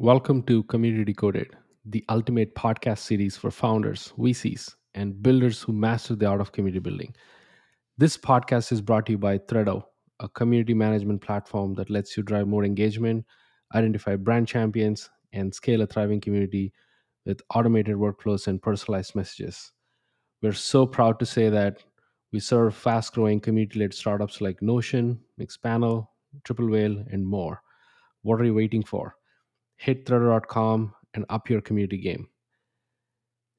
Welcome to Community Decoded, the ultimate podcast series for founders, VCs, and builders who master the art of community building. This podcast is brought to you by Threado, a community management platform that lets you drive more engagement, identify brand champions, and scale a thriving community with automated workflows and personalized messages. We're so proud to say that we serve fast growing community led startups like Notion, Mixpanel, Triple Whale, and more. What are you waiting for? Hit threado.com and up your community game.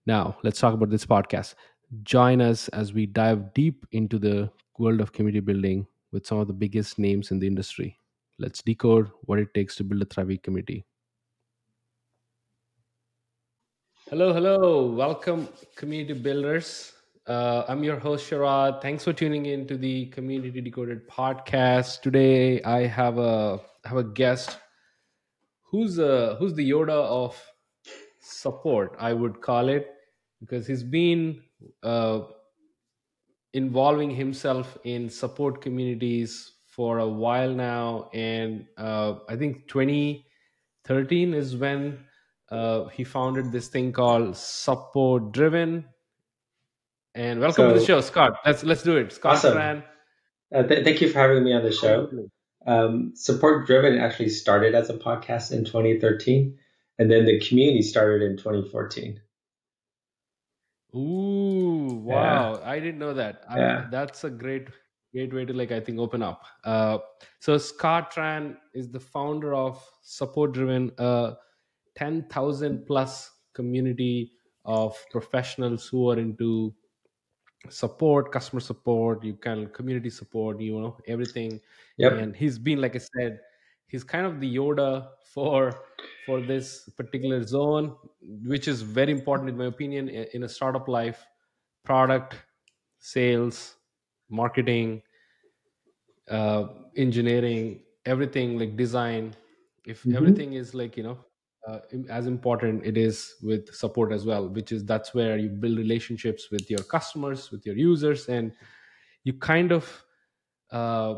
Now, let's talk about this podcast. Join us as we dive deep into the world of community building with some of the biggest names in the industry. Let's decode what it takes to build a thriving community. Hello, hello. Welcome, community builders. Uh, I'm your host, Sharath. Thanks for tuning in to the Community Decoded podcast. Today, I have a have a guest who's uh, who's the Yoda of support, I would call it, because he's been uh, involving himself in support communities for a while now, and uh, I think 2013 is when uh, he founded this thing called Support Driven. And welcome to the show, Scott. Let's let's do it, Scott awesome. Tran. Uh, th- thank you for having me on the show. Um, Support Driven actually started as a podcast in 2013, and then the community started in 2014. Ooh, Yeah, wow. I didn't know that. I, yeah, that's a great, great way to like, I think, open up. Uh, so Scott Tran is the founder of Support Driven, uh, 10,000 plus community of professionals who are into support, customer support, you can community support, you know, everything. yep, And he's been, like I said, he's kind of the Yoda for for this particular zone, which is very important in my opinion in a startup life. Product, sales, marketing, uh, engineering, everything like design. If hmm everything is like you know uh, as important, it is with support as well. Which is that's where you build relationships with your customers, with your users, and you kind of uh,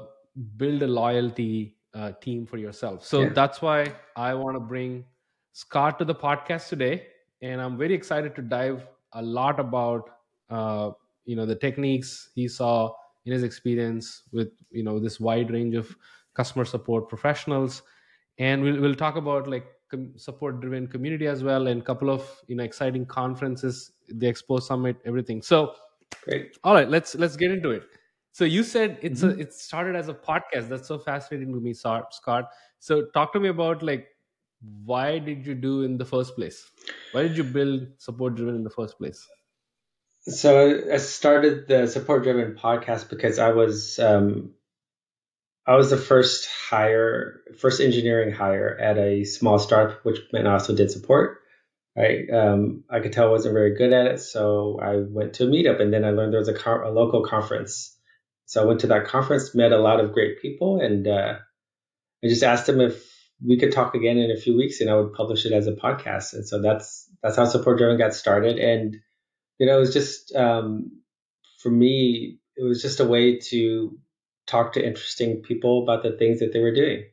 build a loyalty uh, team for yourself. So yeah, that's why I want to bring Scott to the podcast today, and I'm very excited to dive a lot about uh, you know the techniques he saw in his experience with you know this wide range of customer support professionals, and we'll we'll talk about like com- support driven community as well, and a couple of you know exciting conferences, the Expo Summit, everything. So great. all right, let's let's get into it. So you said it's a hmm it started as a podcast. That's so fascinating to me, Scott. So talk to me about like why did you do in the first place? Why did you build support driven in the first place? So I started the Support Driven podcast because I was um, I was the first hire, first engineering hire at a small startup, which meant I also did support. Right. Um, I could tell I wasn't very good at it, so I went to a meetup, and then I learned there was a, co- a local conference. So I went to that conference, met a lot of great people, and uh, I just asked them if we could talk again in a few weeks, and I would publish it as a podcast. And so that's that's how Support Driven got started. And you know, it was just um, for me, it was just a way to talk to interesting people about the things that they were doing,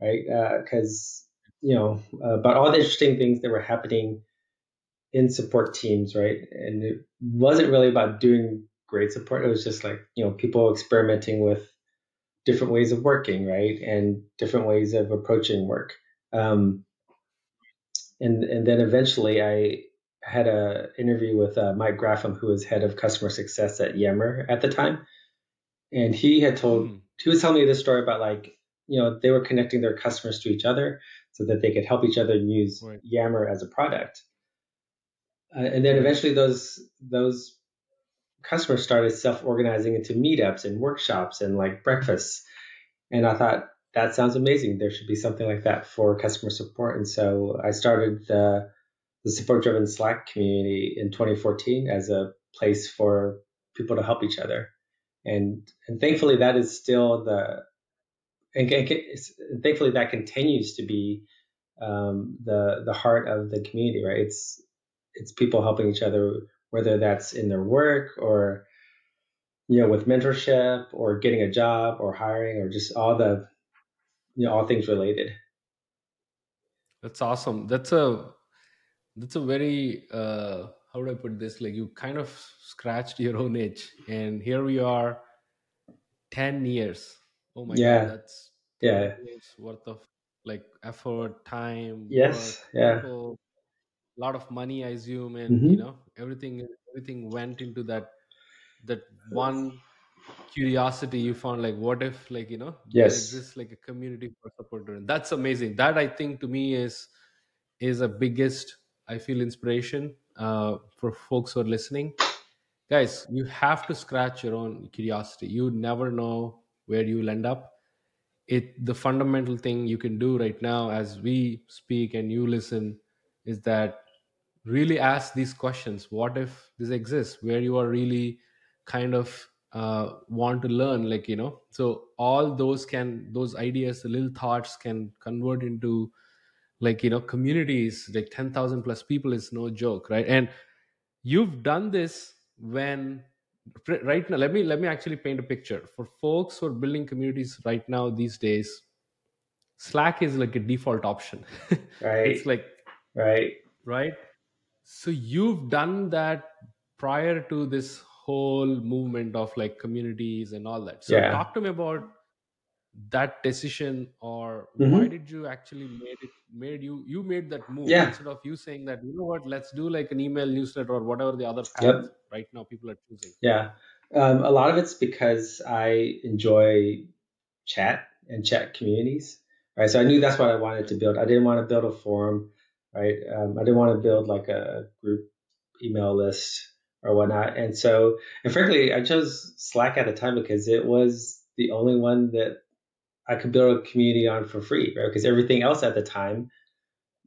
right? Because you know about all the interesting things that were happening in support teams, right? And it wasn't really about doing great support. It was just like, you know, people experimenting with different ways of working, right? And different ways of approaching work. Um, and, and then eventually I had a interview with uh, Mike Graffam, who was head of customer success at Yammer at the time. And he had told, Hmm. he was telling me this story about like, you know, they were connecting their customers to each other so that they could help each other use Right. Yammer as a product. Uh, and then eventually those those customers started self-organizing into meetups and workshops and like breakfasts. And I thought that sounds amazing. There should be something like that for customer support. And so I started the, the support-driven Slack community in 2014 as a place for people to help each other. And and thankfully that is still the and, and thankfully that continues to be um, the the heart of the community, right? It's it's people helping each other, whether that's in their work or you know with mentorship or getting a job or hiring or just all the you know all things related. That's awesome. That's a that's a very uh, how do I put this? Like you kind of scratched your own itch, and here we are, ten years. Oh my god, Yeah, that's ten yeah, years worth of like effort, time, yes, work, yeah, people, a lot of money, I assume, and you hmm know everything everything went into that that one curiosity you found like what if like you know there yes, exists like a community for support and that's amazing. That i think to me is is a biggest i feel inspiration uh, for folks who are listening. Guys you have to scratch your own curiosity. You never know where you will end up. It the fundamental thing you can do right now as we speak and you listen is that really ask these questions. What if this exists? Where you are really kind of uh, want to learn like you know? So all those can those ideas the little thoughts can convert into like you know communities like 10000 plus people is no joke right? And you've done this when right now let me let me actually paint a picture. For folks who are building communities right now these days slack is like a default option. Right, it's like right, right? So you've done that prior to this whole movement of like communities and all that. So yeah, talk to me about that decision or why hmm did you actually made it made you you made that move yeah, instead of you saying that you know what let's do like an email newsletter or whatever the other path yep, right now people are choosing yeah. Um, a lot of it's because I enjoy chat and chat communities, right? So I knew that's what I wanted to build. I didn't want to build a forum, right? Um, I didn't want to build like a group email list or whatnot. And so, and frankly, I chose Slack at the time because it was the only one that I could build a community on for free, right? Because everything else at the time,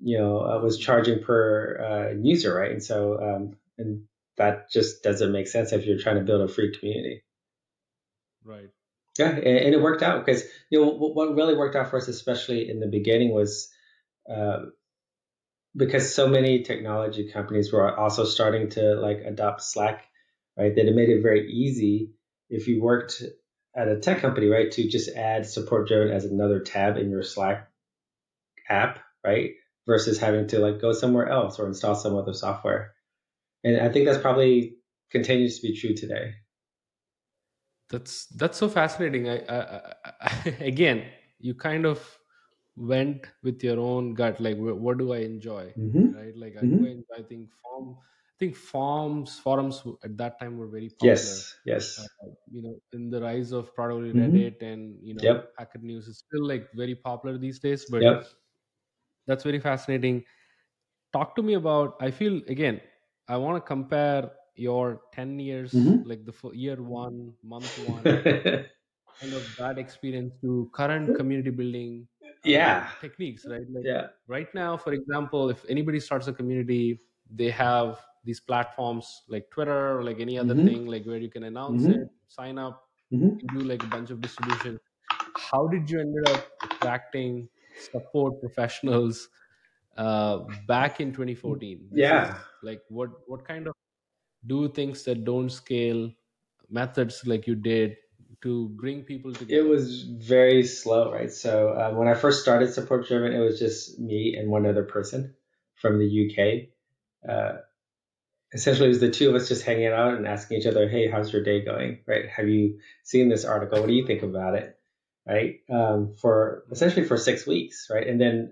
you know, uh, was charging per uh, user, right? And so, um, and that just doesn't make sense if you're trying to build a free community. right Yeah, and, and it worked out because you know what, what really worked out for us, especially in the beginning, was uh, because so many technology companies were also starting to like adopt Slack, right? That it made it very easy if you worked at a tech company, right, to just add support driven as another tab in your Slack app, right, versus having to like go somewhere else or install some other software. And I think that's probably continues to be true today. That's that's so fascinating. I, I, I again, you kind of went with your own gut. Like, what do I enjoy? hmm Right? Like, I do hmm enjoy. I think form. I think forms forums at that time were very popular. Yes. Uh, Yes. you know, in the rise of probably hmm Reddit and you know Yep. Hacker News is still like very popular these days. But Yep. that's very fascinating. Talk to me about. I feel again. I want to compare your ten years, hmm like the year one, month one kind of that experience to current community building uh, yeah. techniques right like Yeah. right now for example if anybody starts a community they have these platforms like twitter or like any other hmm thing like where you can announce it hmm sign up hmm do like a bunch of distribution how did you end up attracting support professionals uh, back in 2014 this Yeah. like what what kind of do things that don't scale methods like you did to bring people together? It was very slow, right? So uh, when I first started Support Driven, it was just me and one other person from the UK. Uh, essentially, it was the two of us just hanging out and asking each other, "Hey, how's your day going? Right? Have you seen this article? What do you think about it? Right? Um, for essentially for six weeks, right? And then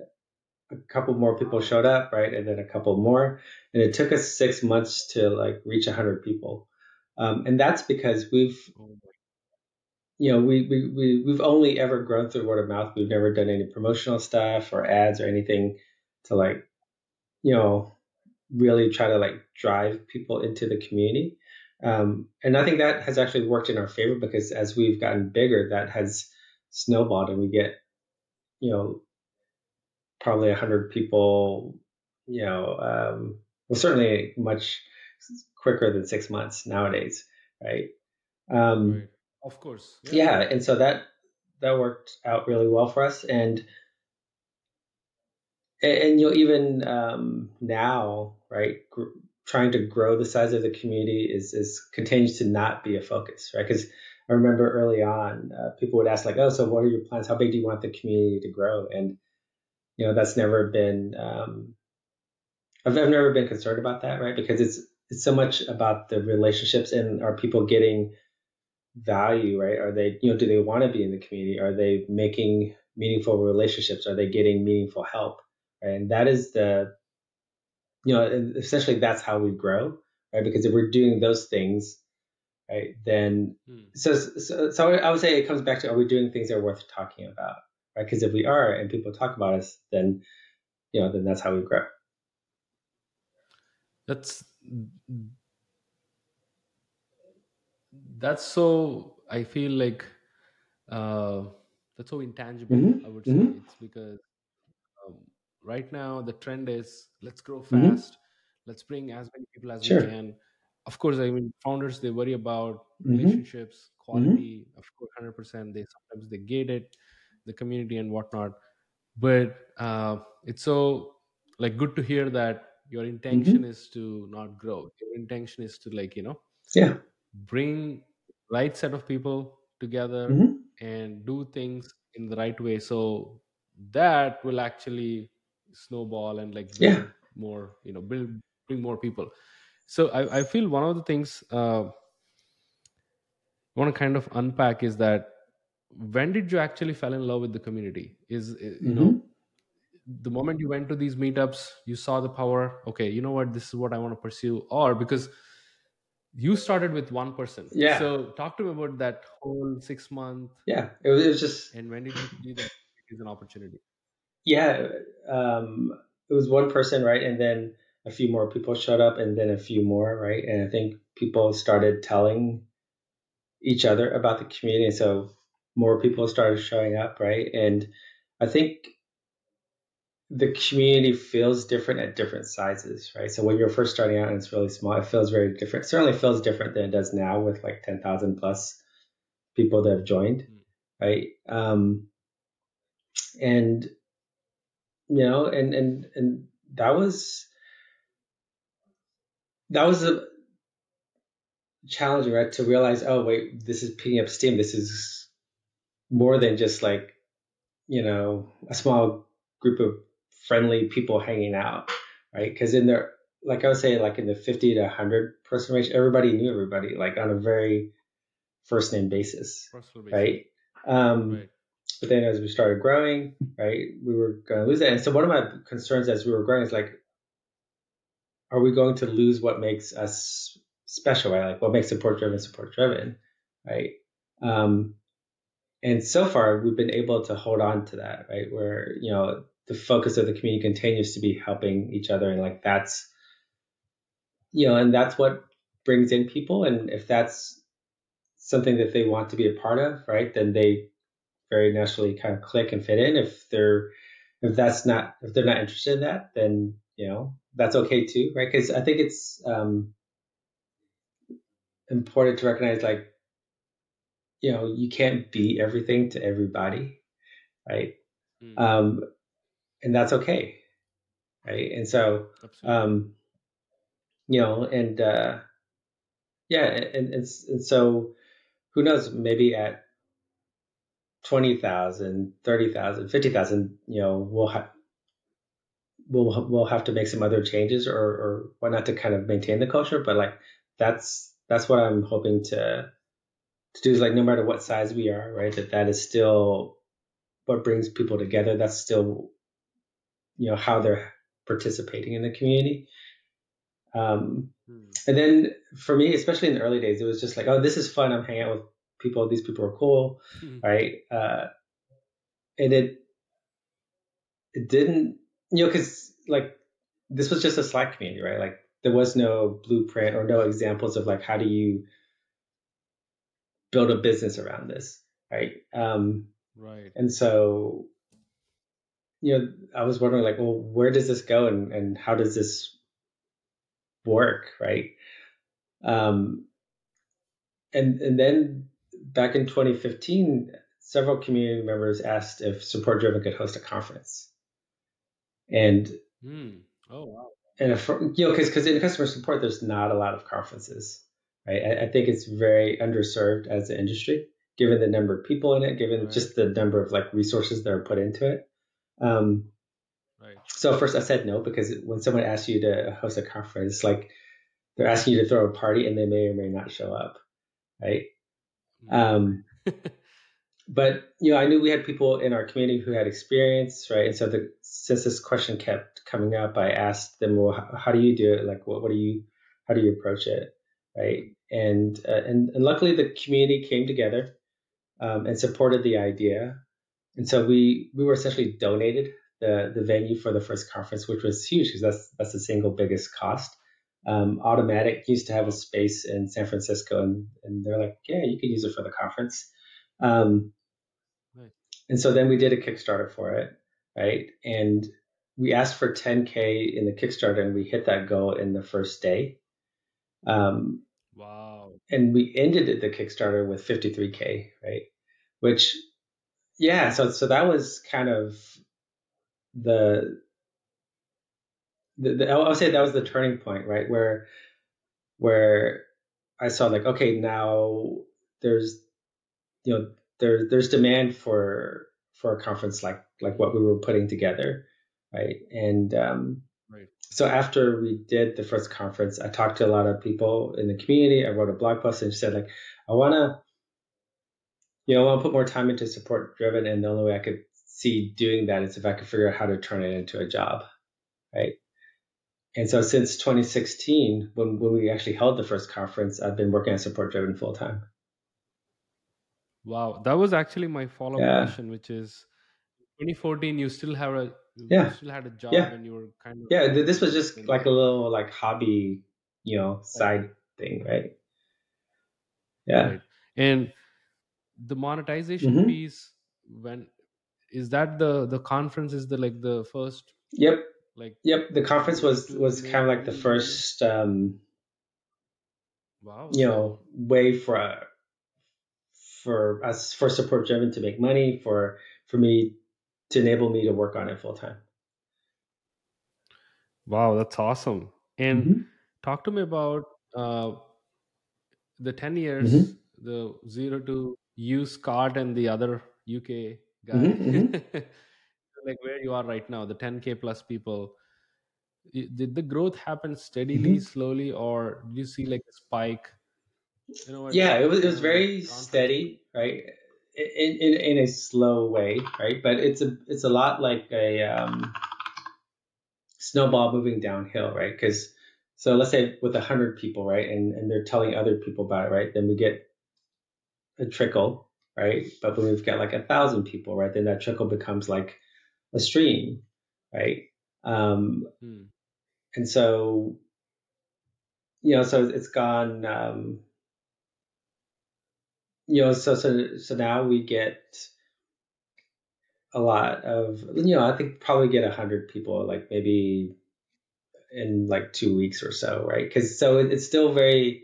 a couple more people showed up, right? And then a couple more, and it took us six months to like reach a hundred people. Um, and that's because we've you know, we, we, we, we've only ever grown through word of mouth. We've never done any promotional stuff or ads or anything to like, you know, really try to like drive people into the community. Um, and I think that has actually worked in our favor because as we've gotten bigger, that has snowballed and we get, you know, probably a hundred people, you know, um, well, certainly much quicker than six months nowadays. Right. Um, right of course yeah yeah. And so that, that worked out really well for us. And and, and you'll even um, now right gr- trying to grow the size of the community is is continues to not be a focus right because i remember early on uh, people would ask like oh so what are your plans how big do you want the community to grow and you know that's never been um, I've, I've never been concerned about that, right? Because it's it's so much about the relationships and are people getting value, right? Are they, you know, do they want to be in the community? Are they making meaningful relationships? Are they getting meaningful help? Right? And that is the, you know, essentially that's how we grow, right? Because if we're doing those things, right, then hmm. so, so so I would say it comes back to are we doing things that are worth talking about, right? Because if we are and people talk about us, then you know, then that's how we grow. That's that's so i feel like uh that's so intangible mm-hmm. i would say mm-hmm. it's because right now the trend is let's grow mm-hmm. fast mm-hmm. let's bring as many people as sure. we can of course i mean founders they worry about mm-hmm. relationships quality of course 100% they sometimes they gate it the community and whatnot but uh, it's so like good to hear that your intention is to not grow your intention is to like you know yeah bring right set of people together mm-hmm. and do things in the right way so that will actually snowball and like yeah. more you know build bring more people. So i, I feel one of the things uh, i want to kind of unpack is that when did you actually fall in love with the community? Is you mm-hmm. know the moment you went to these meetups you saw the power okay you know what this is what i want to pursue or because you started with one person. Yeah. So talk to me about that whole six month yeah it was, it was just and when did you see that is an opportunity yeah um it was one person right and then a few more people showed up and then a few more right and i think people started telling each other about the community so more people started showing up right and i think the community feels different at different sizes, right? So when you're first starting out and it's really small, it feels very different. It certainly feels different than it does now with like 10,000 plus people that have joined, mm. right? Um, and, you know, and, and, and that was, that was a challenge, right? To realize, oh, wait, this is picking up steam. This is more than just like, you know, a small group of friendly people hanging out, right? Because in there, like I was saying, like in the 50 to 100 person range, everybody knew everybody, like on a very first name basis, right? Um, right? But then as we started growing, right, we were going to lose that. And so one of my concerns as we were growing is like, are we going to lose what makes us special, right? Like what makes support driven support driven, right? Um, and so far we've been able to hold on to that, right? Where, you know, the focus of the community continues to be helping each other and like that's you know and that's what brings in people and if that's something that they want to be a part of right then they very naturally kind of click and fit in. If they're if that's not if they're not interested in that then you know that's okay too right? Because i think it's um important to recognize like you know you can't be everything to everybody right? Mm. um and that's okay right? And so um you know and uh yeah and, and, and so who knows maybe at 20,000 30,000 50,000 you know we'll have we'll we'll have to make some other changes or or why not to kind of maintain the culture but like that's that's what I'm hoping to to do is like no matter what size we are right that that is still what brings people together that's still you know how they're participating in the community. Um, hmm. And then for me, especially in the early days, it was just like, oh, this is fun. I'm hanging out with people. These people are cool, hmm. right? Uh, and it it didn't, you know, because like this was just a Slack community, right? Like there was no blueprint or no examples of like how do you build a business around this, right? Um, right. And so you know, I was wondering like, well, where does this go and, and how does this work, right? Um, and and then back in 2015, several community members asked if Support Driven could host a conference, and mm. oh wow, and if, you know, because because in customer support, there's not a lot of conferences, right? I, I, think it's very underserved as an industry, given the number of people in it, given right. just the number of like resources that are put into it. Um, Right. So first I said no because when someone asks you to host a conference, like they're asking you to throw a party and they may or may not show up, right? Um, but you know, I knew we had people in our community who had experience, right? And so the, since this question kept coming up, I asked them, well, how, how do you do it? Like, what, what do you, how do you approach it, right? And uh, and, and luckily the community came together um, and supported the idea, and so we we were essentially donated the the venue for the first conference, which was huge because that's that's the single biggest cost. Um, Automattic used to have a space in San Francisco, and, and they're like, yeah, you can use it for the conference. Um, and so then we did a Kickstarter for it, right? And we asked for 10K in the Kickstarter and we hit that goal in the first day. Um, wow. And we ended the Kickstarter with 53K, right? Which, yeah, so, so that was kind of the, the, the I'll say that was the turning point, right? Where, where I saw like, okay, now there's, you know, there, there's demand for for a conference like like what we were putting together, right? And um, right. so after we did the first conference, I talked to a lot of people in the community. I wrote a blog post and said like, I want to, you know, I want to put more time into support driven, and the only way I could see doing that is if I could figure out how to turn it into a job, right? And so since 2016, when, when we actually held the first conference, I've been working on support driven full time. Wow, that was actually my follow-up Yeah. question, which is 2014. You still have a you Yeah. still had a job, Yeah. and you were kind of Yeah, this was just like a little like hobby, you know, side thing, right? Yeah. right. And the monetization Mhm. piece, when is that the the conference is the like the first Yep. Like Yep. The conference was was kind of like the first um, Wow, you know, way for for us for support driven to make money for for me to enable me to work on it full time. wow, that's awesome. And Mhm. talk to me about uh, the 10 years, Mhm. the zero to use Scott, and the other UK guy, Mhm. Like where you are right now, the 10K plus people. Did the growth happen steadily, Mhm. slowly, or did you see like a spike? You know? Yeah, it was it was very steady, right? In, in in a slow way, right? But it's a it's a lot like a um, snowball moving downhill, right? Because so let's say with a hundred people, right, and and they're telling other people about it, right? Then we get a trickle, right? But when we've got like a thousand people, right, then that trickle becomes like a stream, right? Um, Hmm. and so you know, so it's gone. Um, you know, so so so now we get a lot of you know, I think probably get a hundred people, like maybe in like two weeks or so, right? Because so it, it's still very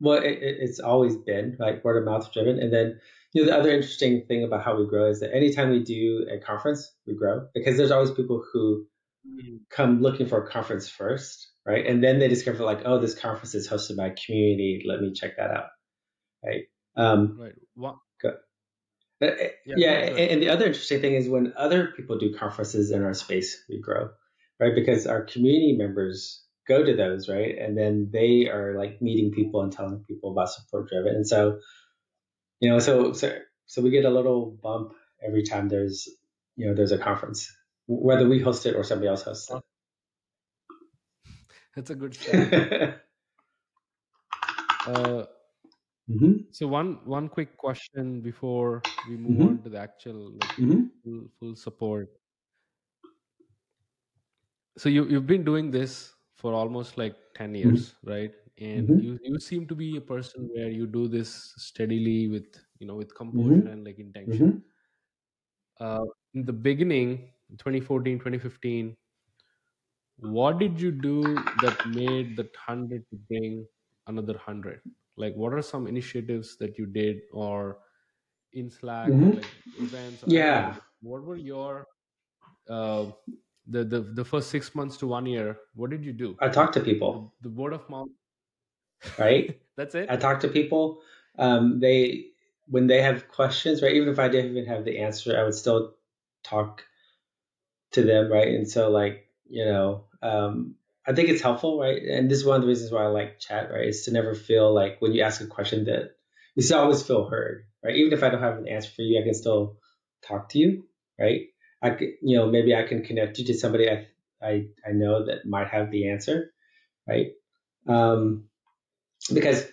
well, it, it- it's always been like word of mouth driven, and then you know the other interesting thing about how we grow is that anytime we do a conference, we grow because there's always people who Hmm. come looking for a conference first, right? And then they discover like, oh, this conference is hosted by a community. Let me check that out, right? Um, Right. What? go- Uh, Yeah, yeah, and, and the other interesting thing is when other people do conferences in our space, we grow, right? Because our community members go to those, right? And then they are like meeting people and telling people about support driven. And so, you know, so so so we get a little bump every time there's you know there's a conference, whether we host it or somebody else hosts it. That's a good. Uh, hmm so one one quick question before we move hmm on to the actual like hmm full, full support. So you you've been doing this for almost like 10 hmm years, right? And hmm you you seem to be a person where you do this steadily with you know with composure hmm and like intention. hmm Uh, in the beginning, 2014, 2015, what did you do that made that 100 to bring another 100 like what are some initiatives that you did or in slack or hmm like events or i don't know Yeah, what were your uh, the, the the first six months to one year what did you do? I talked to people, the, the word of mouth right? that's it. I talk to people. Um, they when they have questions, right? Even if I didn't even have the answer, I would still talk to them, right? And so like you know, um, I think it's helpful, right? And this is one of the reasons why I like chat, right? Is to never feel like when you ask a question that you still always feel heard, right? Even if I don't have an answer for you, I can still talk to you, right? I could, you know, maybe I can connect you to somebody I I, I know that might have the answer, right? Um, because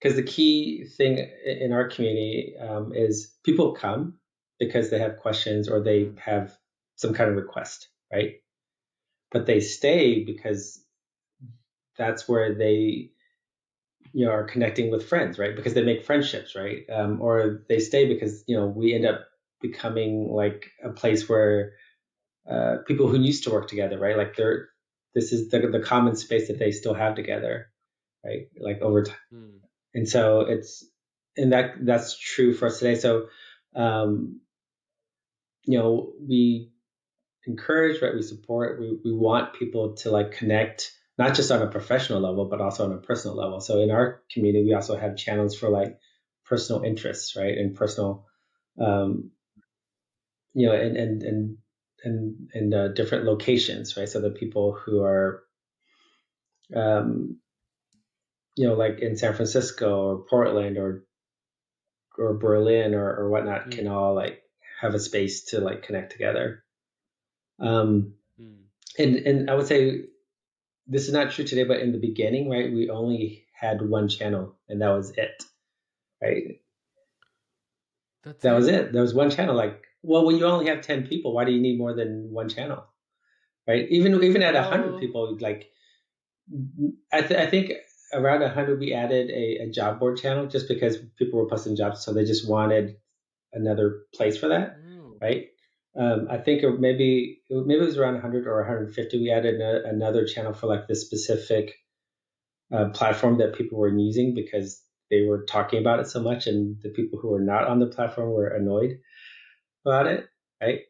because the key thing in our community um, is people come because they have questions or they have some kind of request, right? But they stay because that's where they you know are connecting with friends, right? Because they make friendships, right? Um, or they stay because you know we end up becoming like a place where uh, people who used to work together, right? Like they're this is the the common space that they still have together, right? Like over time, mm. and so it's and that that's true for us today. So, um, you know, we encourage, right? We support. We we want people to like connect, not just on a professional level, but also on a personal level. So in our community, we also have channels for like personal interests, right, and personal, um, you know, and and and and, in uh, different locations, right? So the people who are, um, you know, like in San Francisco or Portland or or Berlin or, or whatnot, mm. can all like have a space to like connect together. Um, mm. and and I would say this is not true today, but in the beginning, right, we only had one channel, and that was it, right? That's that it. was it. There was one channel. Like well, when you only have 10 people, why do you need more than one channel? Right? Even even at a 100 people, like, I, th- I think around 100 we added a, a, job board channel just because people were posting jobs, so they just wanted another place for that, mm. right? Um, I think maybe maybe it was around 100 or 150. We added a, another channel for like this specific uh, platform that people were using because they were talking about it so much, and the people who were not on the platform were annoyed about it, right?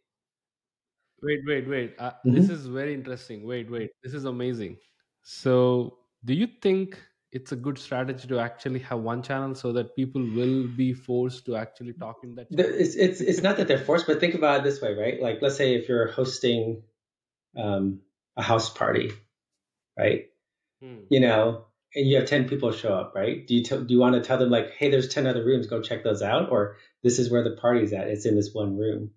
Wait, wait, wait. Uh, mm-hmm. This is very interesting. Wait, wait. This is amazing. So, do you think it's a good strategy to actually have one channel so that people will be forced to actually talk in that channel? It's, it's, it's not that they're forced, but think about it this way, right? Like, let's say if you're hosting um, a house party, right? Hmm. You know, and you have 10 people show up, right? Do you, t- do you want to tell them like, hey, there's 10 other rooms, go check those out? Or this is where the party's at. It's in this one room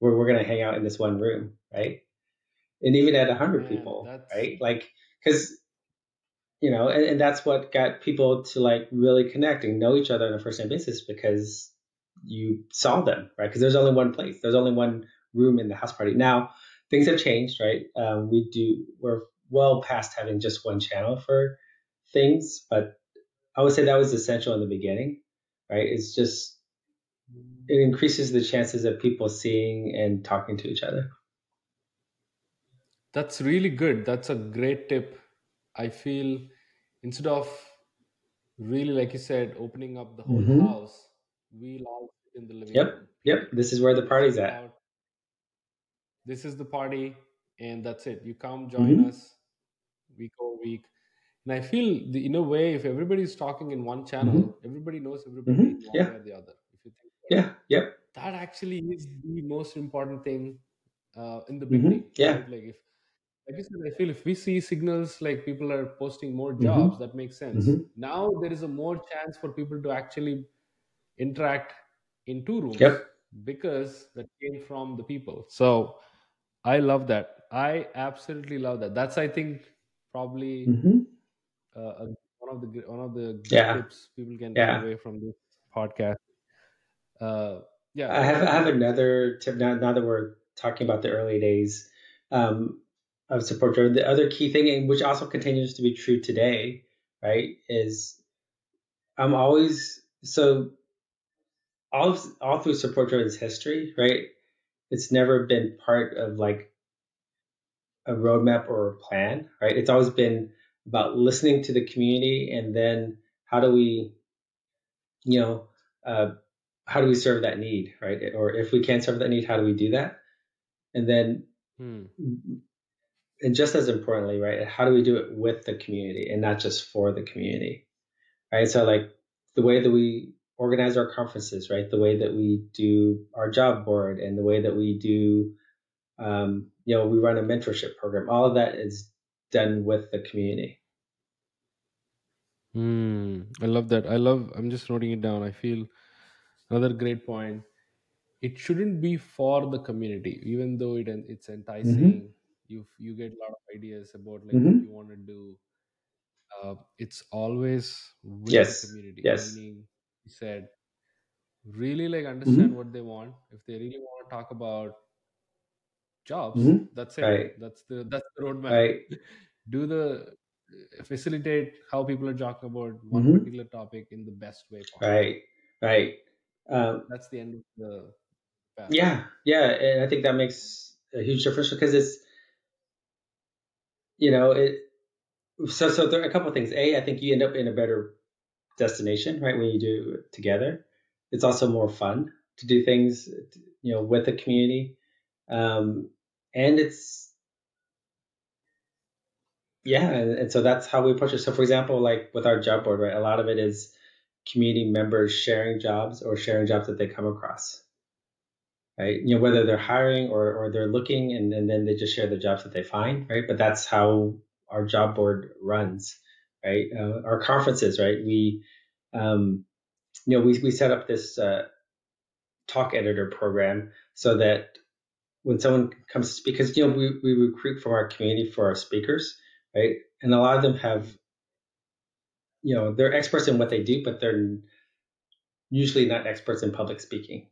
where we're going to hang out in this one room, right? And even at 100 people, that's... right? Like, because, you know, and, and that's what got people to like really connect and know each other on a first name basis because you saw them, right? Because there's only one place, there's only one room in the house party. Now, things have changed, right? Um, we do, we're well past having just one channel for things, but I would say that was essential in the beginning, right? It's just it increases the chances of people seeing and talking to each other. That's really good. That's a great tip. I feel instead of really, like you said, opening up the whole mm-hmm. house, we'll all sit in the living yep. room. Yep. yep. This is where the party's at. This is the party, and that's it. You come join mm-hmm. us week over week and I feel the, in a way, if everybody's talking in one channel, mm-hmm. everybody knows everybody mm-hmm. one yeah. way or the other. If you think yeah, yeah, that actually is the most important thing uh, in the mm-hmm. beginning. Yeah, right? like if like I said, I feel if we see signals like people are posting more mm-hmm. jobs, that makes sense. Mm-hmm. Now there is a more chance for people to actually interact in two rooms yep. because that came from the people. So I love that. I absolutely love that. That's I think probably uh, one of the one of the yeah. tips people can yeah. take away from this podcast. Uh, yeah, I have I have another tip now. Now that we're talking about the early days um, of support driven, the other key thing, which also continues to be true today, right, is I'm always so all all through support driven's history, right. It's never been part of like a roadmap or a plan, right? It's always been about listening to the community and then how do we, you know, uh, how do we serve that need, right? Or if we can't serve that need, how do we do that? And then, hmm. And just as importantly, right, how do we do it with the community and not just for the community, right? So like the way that we organize our conferences, right? The way that we do our job board and the way that we do Um, you know, we run a mentorship program. All of that is done with the community. Hmm. I love that. I love. I'm just noting it down. I feel another great point. It shouldn't be for the community, even though it it's Mm-hmm. You you get a lot of ideas about like what Mm-hmm. you want to do. Uh, it's always with the Yes. community. Yes. Meaning, you said really like understand Mm-hmm. what they want. If they really want to talk about jobs, Mm-hmm. that's it. Right. That's the that's the roadmap. Right. Do the facilitate how people are talking about one Mm-hmm. particular topic in the best way possible. Right. Right. Um, That's the end of the path. yeah. Yeah. And I think that makes a huge difference because it's, you know, it, so, so there are a couple of things. A, I think you end up in a better destination, right? When you do it together, it's also more fun to do things, you know, with the community. Um, and it's, yeah. And, and so that's how we approach it. So for example, like with our job board, right? A lot of it is community members sharing jobs or sharing jobs that they come across. Right. You know, whether they're hiring or, or they're looking and, and then they just share the jobs that they find. Right. But that's how our job board runs. Right. Uh, our conferences, right. We, um, you know, we, we set up this uh, talk editor program so that when someone comes to speak, because, you know, we, we recruit from our community for our speakers, right? And a lot of them have, you know, they're experts in what they do, but they're usually not experts in public speaking,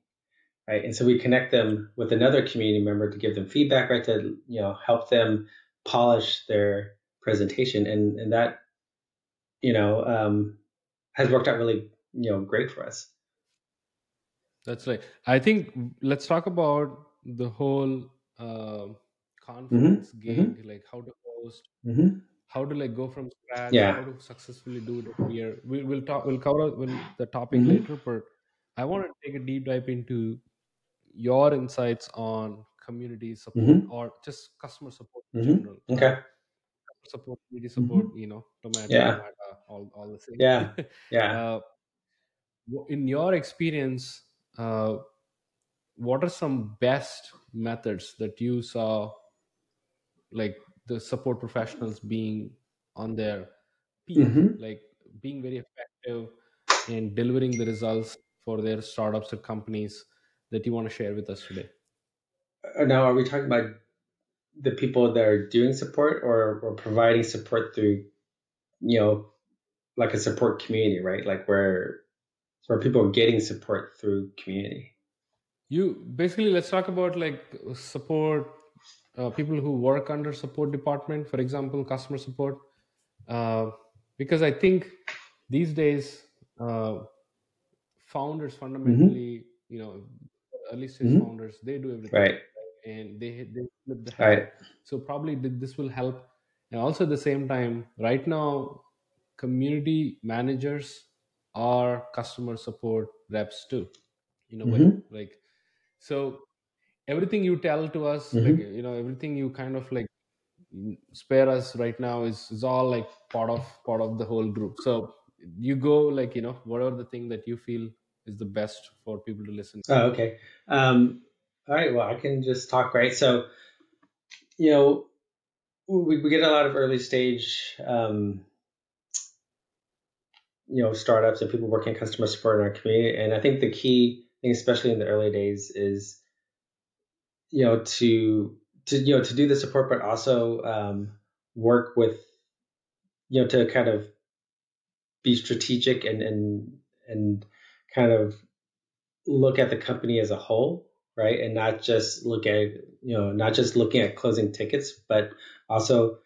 right? And so we connect them with another community member to give them feedback, right? To, you know, help them polish their presentation. And, and that, you know, um, has worked out really, you know, great for us. That's right. I think let's talk about the whole uh, conference Mm-hmm. gig, Mm-hmm. like how to host, Mm-hmm. how to like go from scratch, how to successfully do it every year. We, we'll talk. We'll cover will the topic Mm-hmm. later, but I want to take a deep dive into your insights on community support Mm-hmm. or just customer support in general. Mm-hmm. Uh, Okay. support, community support, Mm-hmm. you know, tomato, Yeah. tomato, all, all the same. Yeah. Yeah. uh, in your experience, uh, what are some best methods that you saw, like the support professionals being on their peak, Mm-hmm. like being very effective in delivering the results for their startups or companies that you want to share with us today? Uh, Now, are we talking about the people that are doing support or, or providing support through, you know, like a support community, right? Like where where people are getting support through community. You basically let's talk about like support uh, people who work under support department, for example, customer support, uh, because I think these days uh, founders Mm-hmm. fundamentally, you know, early stage Mm-hmm. founders, they do everything Right. and they they flip the Right. So probably this will help. And also at the same time, right now, community managers are customer support reps too, you know. Mm-hmm. Like so everything you tell to us like Mm-hmm. you know everything you kind of like spare us right now is, is all like part of part of the whole group so you go like you know whatever the thing that you feel is the best for people to listen Oh, okay. Um, all right. Well, I can just talk, right? So, you know, we, we get a lot of early stage, um, you know, startups and people working customer support in our community. And I think the key thing, especially in the early days, is you know to to you know to do the support, but also um, work with you know to kind of be strategic and and and kind of look at the company as a whole, right? And not just look at you know not just looking at closing tickets, but also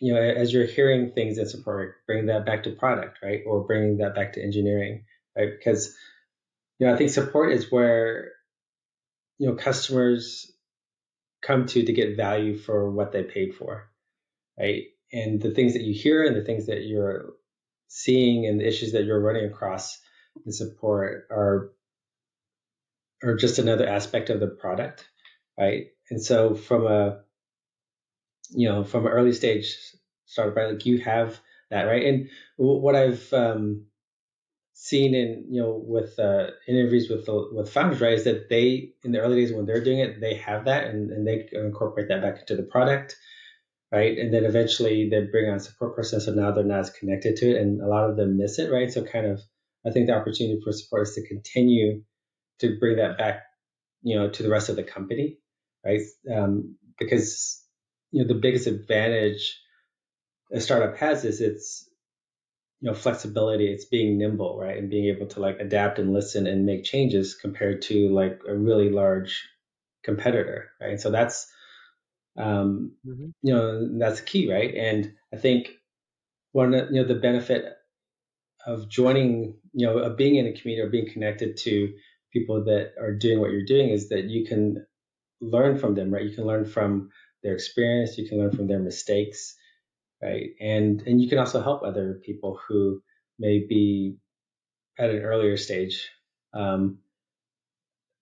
you know as you're hearing things in support, bring that back to product, right? Or bringing that back to engineering, right? Because you know I think support is where you know customers come to to get value for what they paid for, right? And the things that you hear and the things that you're seeing and the issues that you're running across in support are are just another aspect of the product, right? And so from a you know from an early stage startup, right, like you have that, right? And what I've um, seen in you know with uh, interviews with with founders, right, is that they in the early days when they're doing it, they have that and, and they incorporate that back into the product, right? And then eventually they bring on support person, so now they're not as connected to it, and a lot of them miss it, right? So kind of, I think the opportunity for support is to continue to bring that back, you know, to the rest of the company, right? Um, because you know the biggest advantage a startup has is its you know flexibility it's being nimble right and being able to like adapt and listen and make changes compared to like a really large competitor right so that's um mm-hmm. you know that's key right and i think one you know the benefit of joining you know of being in a community or being connected to people that are doing what you're doing is that you can learn from them right you can learn from their experience you can learn from their mistakes right? And and you can also help other people who may be at an earlier stage, um,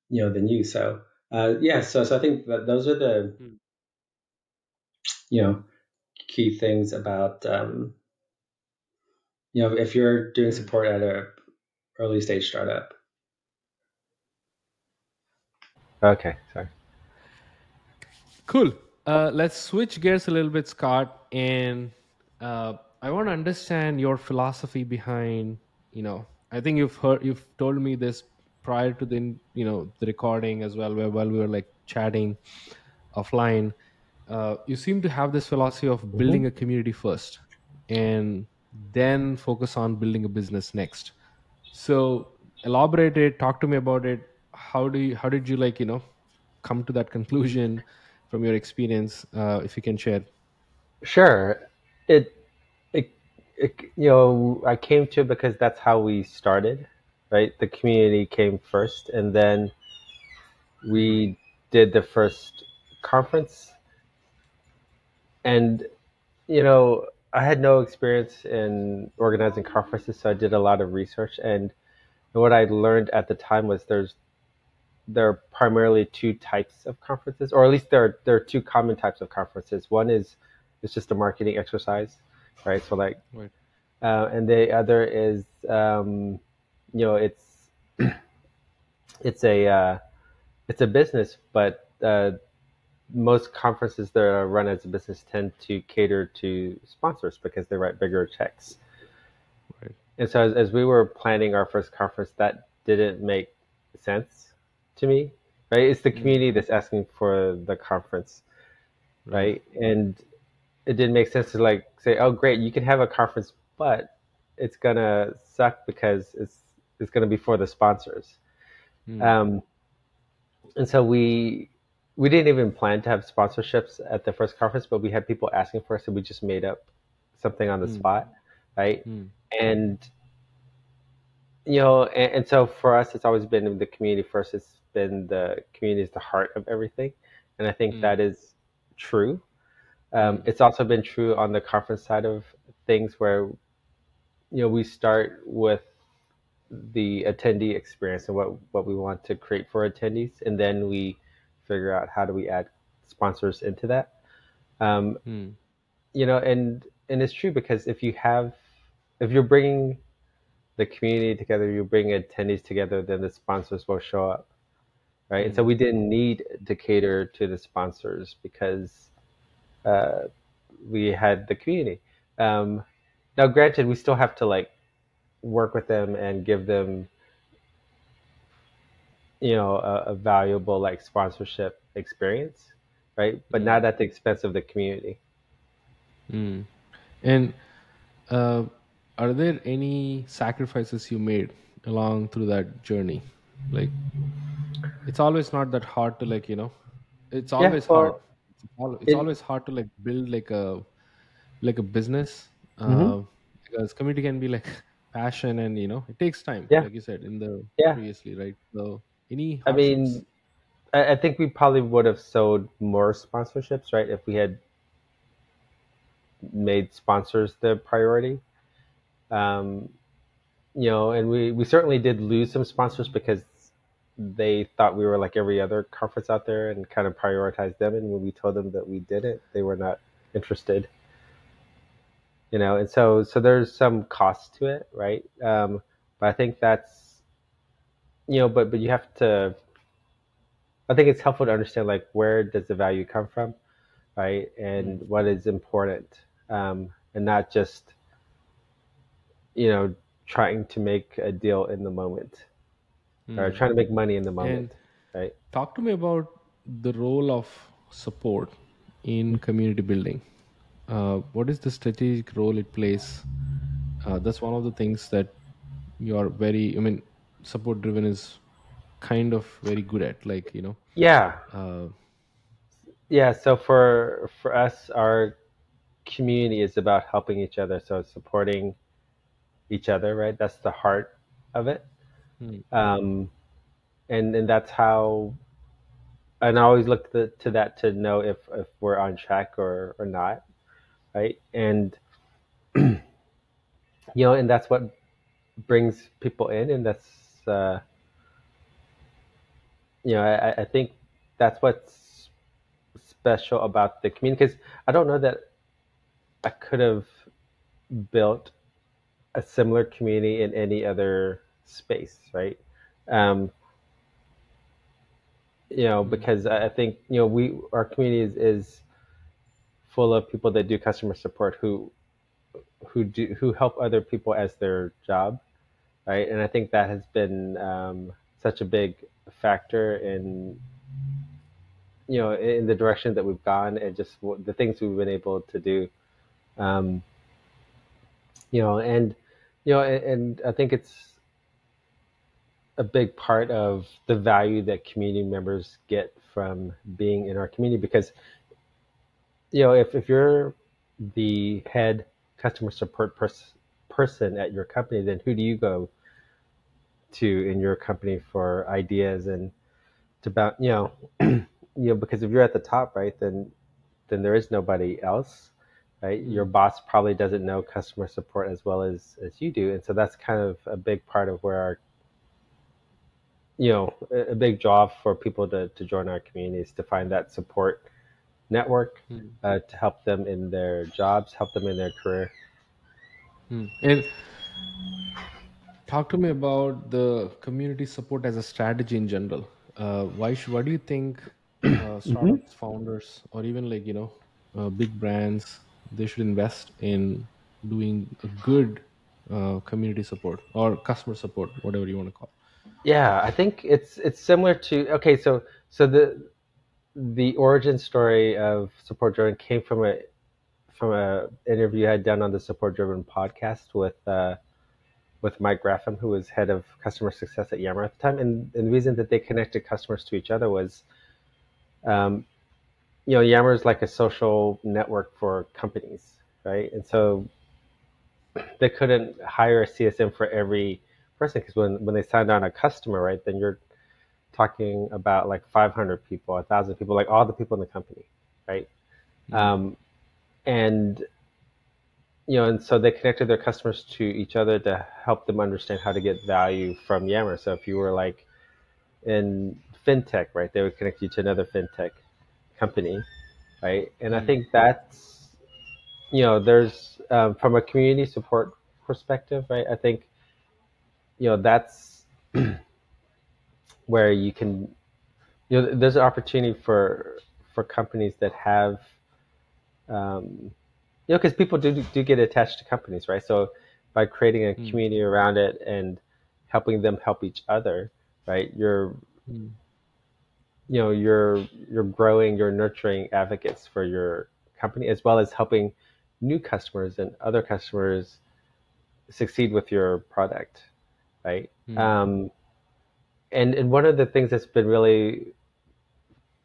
you know, than you. So uh, yeah, so so I think that those are the hmm. you know key things about um, you know if you're doing support at a early stage startup. Okay, sorry. Cool. Uh, let's switch gears a little bit, Scott, and uh, I want to understand your philosophy behind. You know, I think you've heard, you've told me this prior to the you know the recording as well, where while we were like chatting offline. Uh, you seem to have this philosophy of mm-hmm. building mm-hmm. a community first, and then focus on building a business next. So elaborate it. Talk to me about it. How do you? How did you like you know come to that conclusion? from your experience, uh, if you can share. Sure. It, it, it, you know, I came to because that's how we started, right? The community came first, and then we did the first conference. And, you know, I had no experience in organizing conferences, so I did a lot of research. And what I learned at the time was there's there are primarily two types of conferences, or at least there are, there are two common types of conferences. One is it's just a marketing exercise, right? So like, right. Uh, and the other is um, you know it's it's a uh, it's a business, but uh, most conferences that are run as a business tend to cater to sponsors because they write bigger checks. Right. And so as, as we were planning our first conference, that didn't make sense to me, right? It's the mm. community that's asking for the conference, right? And it didn't make sense to like say, "Oh, great, you can have a conference, but it's gonna suck because it's it's gonna be for the sponsors." Mm. Um, and so we we didn't even plan to have sponsorships at the first conference, but we had people asking for us, and we just made up something on the mm. spot, right? Mm. And you know, and, and, so for us, it's always been the community first. It's been the community is the heart of everything, and I think mm. that is true. Um, mm. It's also been true on the conference side of things, where you know we start with the attendee experience and what what we want to create for attendees, and then we figure out how do we add sponsors into that. Um, mm. You know, and and it's true because if you have if you're bringing the community together, you bring attendees together, then the sponsors will show up right? And so we didn't need to cater to the sponsors because uh, we had the community. Um, now, granted, we still have to like work with them and give them, you know, a, a valuable like sponsorship experience, right? But not at the expense of the community. Mm. And uh, are there any sacrifices you made along through that journey? Like, it's always not that hard to like you know it's always yeah, hard it's, it, always hard to like build like a like a business mm-hmm. uh, because community can be like passion and you know it takes time yeah. like you said in the yeah. previously right so any i mean I, I think we probably would have sold more sponsorships right if we had made sponsors the priority um you know and we we certainly did lose some sponsors because they thought we were like every other conference out there and kind of prioritized them. And when we told them that we didn't, they were not interested. You know, and so so there's some cost to it, right? Um, but I think that's you know, but but you have to. I think it's helpful to understand like where does the value come from, right, and what is important, um, and not just you know trying to make a deal in the moment or Hmm. trying to make money in the And moment, right? talk to me about the role of support in community building. Uh, what is the strategic role it plays? Uh, that's one of the things that you are very, I mean, support driven is kind of very good at. Like, you know, Yeah, uh, yeah. So for for us, our community is about helping each other, so supporting each other, right? That's the heart of it, hmm, um, and and that's how. And I always look to, to that to know if if we're on track or or not, right? And you know, and that's what brings people in, and that's uh, you know, I, I think that's what's special about the community because I don't know that I could have built a similar community in any other space, right? Um, you know, hmm, because I I think you know we our community is, is full of people that do customer support who who do who help other people as their job, right? And I think that has been um, such a big factor in you know in the direction that we've gone and just the things we've been able to do. Um, you know, and you know, and, and I think it's a big part of the value that community members get from being in our community because you know if, if you're the head customer support pers- person at your company then who do you go to in your company for ideas and to about you know you know because if you're at the top right then then there is nobody else right? Your hmm, boss probably doesn't know customer support as well as as you do. And so that's kind of a big part of where our you know a, a big job for people to, to join our communities to find that support network hmm, uh, to help them in their jobs help them in their career. Hmm. And talk to me about the community support as a strategy in general. Uh, why should, why do you think uh, hmm startups, founders, or even like, you know, uh, big brands, they should invest in doing a good uh, community support or customer support, whatever you want to call yeah i think it's it's similar to okay so so the the origin story of support driven came from a from a interview i had done on the support driven podcast with uh with Mike Graffam, who was head of customer success at Yammer at the time, and, and the reason that they connected customers to each other was um, you know, Yammer is like a social network for companies, right? And so they couldn't hire a CSM for every person because when, when they signed on a customer, right, then you're talking about like 500 people, 1,000 people, like all the people in the company, right? it. Um, and you know, and so they connected their customers to each other to help them understand how to get value from Yammer. So if you were like in fintech, right, they would connect you to another fintech company, right? And I Mm, think that's you know, there's um, from a community support perspective, right? I think you know that's where you can, you know, there's an opportunity for for companies that have, um, you know, because people do do get attached to companies, right? So by creating a mm, community around it and helping them help each other, right? You're mm, you know you're you're growing, you're nurturing advocates for your company as well as helping new customers and other customers succeed with your product, right? mm, Um, and and one of the things that's been really